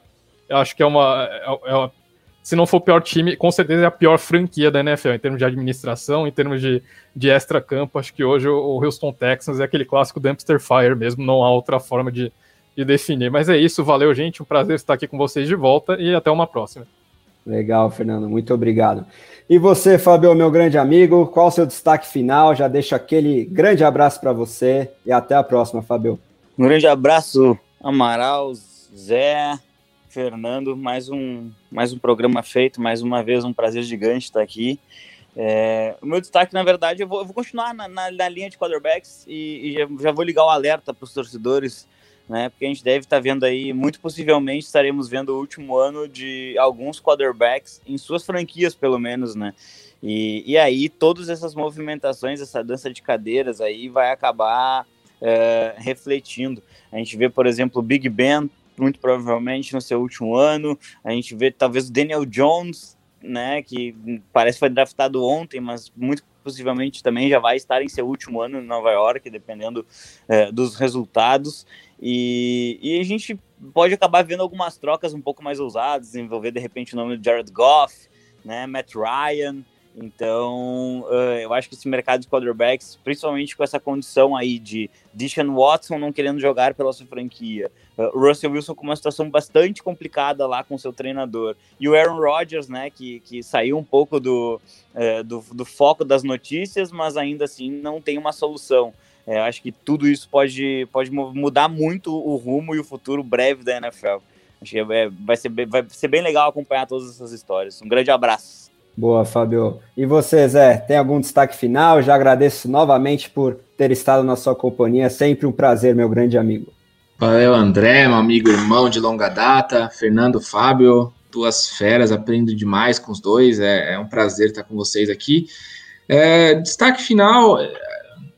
Eu acho que é uma. É, é, se não for o pior time, com certeza é a pior franquia da NFL, em termos de administração, em termos de, de extra-campo. Acho que hoje o Houston Texans é aquele clássico dumpster fire mesmo, não há outra forma de, de definir. Mas é isso, valeu, gente. Um prazer estar aqui com vocês de volta e até uma próxima. Legal, Fernando, muito obrigado. E você, Fabio, meu grande amigo, qual o seu destaque final? Já deixo aquele grande abraço para você e até a próxima, Fabio. Um grande abraço, Amaral, Zé, Fernando, mais um, mais um programa feito, mais uma vez um prazer gigante estar aqui. É, o meu destaque, na verdade, eu vou, eu vou continuar na, na, na, linha de quarterbacks e, e já, já, vou ligar o alerta para os torcedores né? Porque a gente deve estar tá vendo aí, muito possivelmente estaremos vendo o último ano de alguns quarterbacks em suas franquias, pelo menos, né? E, e aí todas essas movimentações, essa dança de cadeiras aí vai acabar é, refletindo. A gente vê, por exemplo, o Big Ben muito provavelmente no seu último ano. A gente vê talvez o Daniel Jones, né, que parece que foi draftado ontem, mas muito possivelmente também já vai estar em seu último ano em Nova York, dependendo é, dos resultados. E, e a gente pode acabar vendo algumas trocas um pouco mais ousadas, envolver de repente o nome de Jared Goff, né, Matt Ryan. Então, uh, eu acho que esse mercado de quarterbacks, principalmente com essa condição aí de Deshaun Watson não querendo jogar pela sua franquia, uh, Russell Wilson com uma situação bastante complicada lá com seu treinador, e o Aaron Rodgers, né, que, que saiu um pouco do, uh, do, do foco das notícias, mas ainda assim não tem uma solução. É, acho que tudo isso pode, pode mudar muito o rumo e o futuro breve da NFL. Acho que é, vai, ser, vai ser bem legal acompanhar todas essas histórias. Um grande abraço. Boa, Fábio. E você, Zé, tem algum destaque final? Já agradeço novamente por ter estado na sua companhia. Sempre um prazer, meu grande amigo. Valeu, André, meu amigo irmão de longa data. Fernando, Fábio, duas feras, aprendo demais com os dois. É, é um prazer estar com vocês aqui. É, destaque final,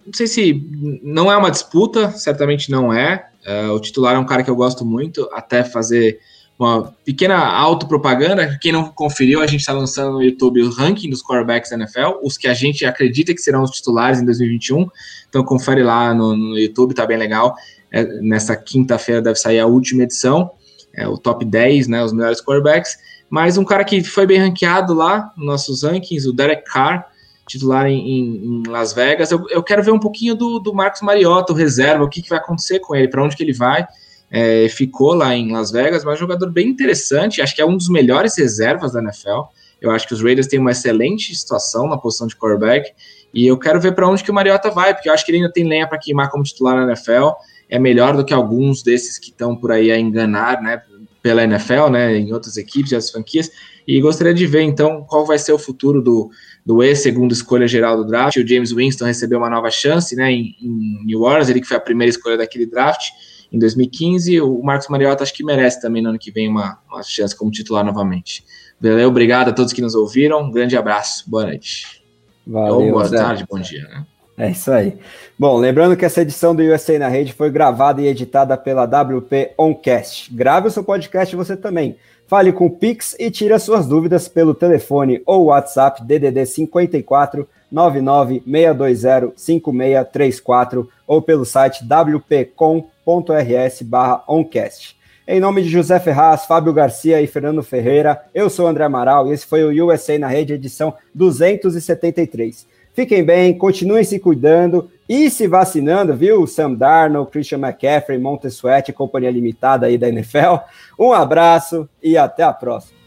não sei se não é uma disputa, certamente não é. Uh, o titular é um cara que eu gosto muito, até fazer uma pequena autopropaganda. Quem não conferiu, a gente está lançando no YouTube o ranking dos quarterbacks da NFL, os que a gente acredita que serão os titulares em 2021. Então confere lá no, no YouTube, tá bem legal. É, nessa quinta-feira deve sair a última edição, é, o top 10, né, os melhores quarterbacks. Mas um cara que foi bem ranqueado lá nos nossos rankings, o Derek Carr, titular em, em Las Vegas. Eu, eu, quero ver um pouquinho do, do Marcos Mariota, o reserva, o que, que vai acontecer com ele, para onde que ele vai é, ficou lá em Las Vegas, mas é um jogador bem interessante, acho que é um dos melhores reservas da NFL. Eu acho que os Raiders têm uma excelente situação na posição de quarterback, e eu quero ver para onde que o Mariota vai, porque eu acho que ele ainda tem lenha para queimar como titular na NFL, é melhor do que alguns desses que estão por aí a enganar, né, pela NFL, né, em outras equipes, as franquias, e gostaria de ver, então, qual vai ser o futuro do, do ex-segundo escolha geral do draft. O James Winston recebeu uma nova chance, né, em, em New Orleans, ele que foi a primeira escolha daquele draft, em 2015. O Marcos Mariota acho que merece também no ano que vem uma, uma chance como titular novamente. Valeu, obrigado a todos que nos ouviram. Um grande abraço, boa noite. Valeu, Ou boa Zé. tarde, bom dia, né? É isso aí. Bom, lembrando que essa edição do USA na Rede foi gravada e editada pela WP Oncast. Grave o seu podcast você também. Fale com o Pix e tire suas dúvidas pelo telefone ou WhatsApp DDD 54 996205634 ou pelo site wp.com.rs oncast. Em nome de José Ferraz, Fábio Garcia e Fernando Ferreira, eu sou André Amaral e esse foi o USA na Rede, edição 273. Fiquem bem, continuem se cuidando e se vacinando, viu? Sam Darnold, Christian McCaffrey, Montesuete companhia limitada aí da NFL. Um abraço e até a próxima.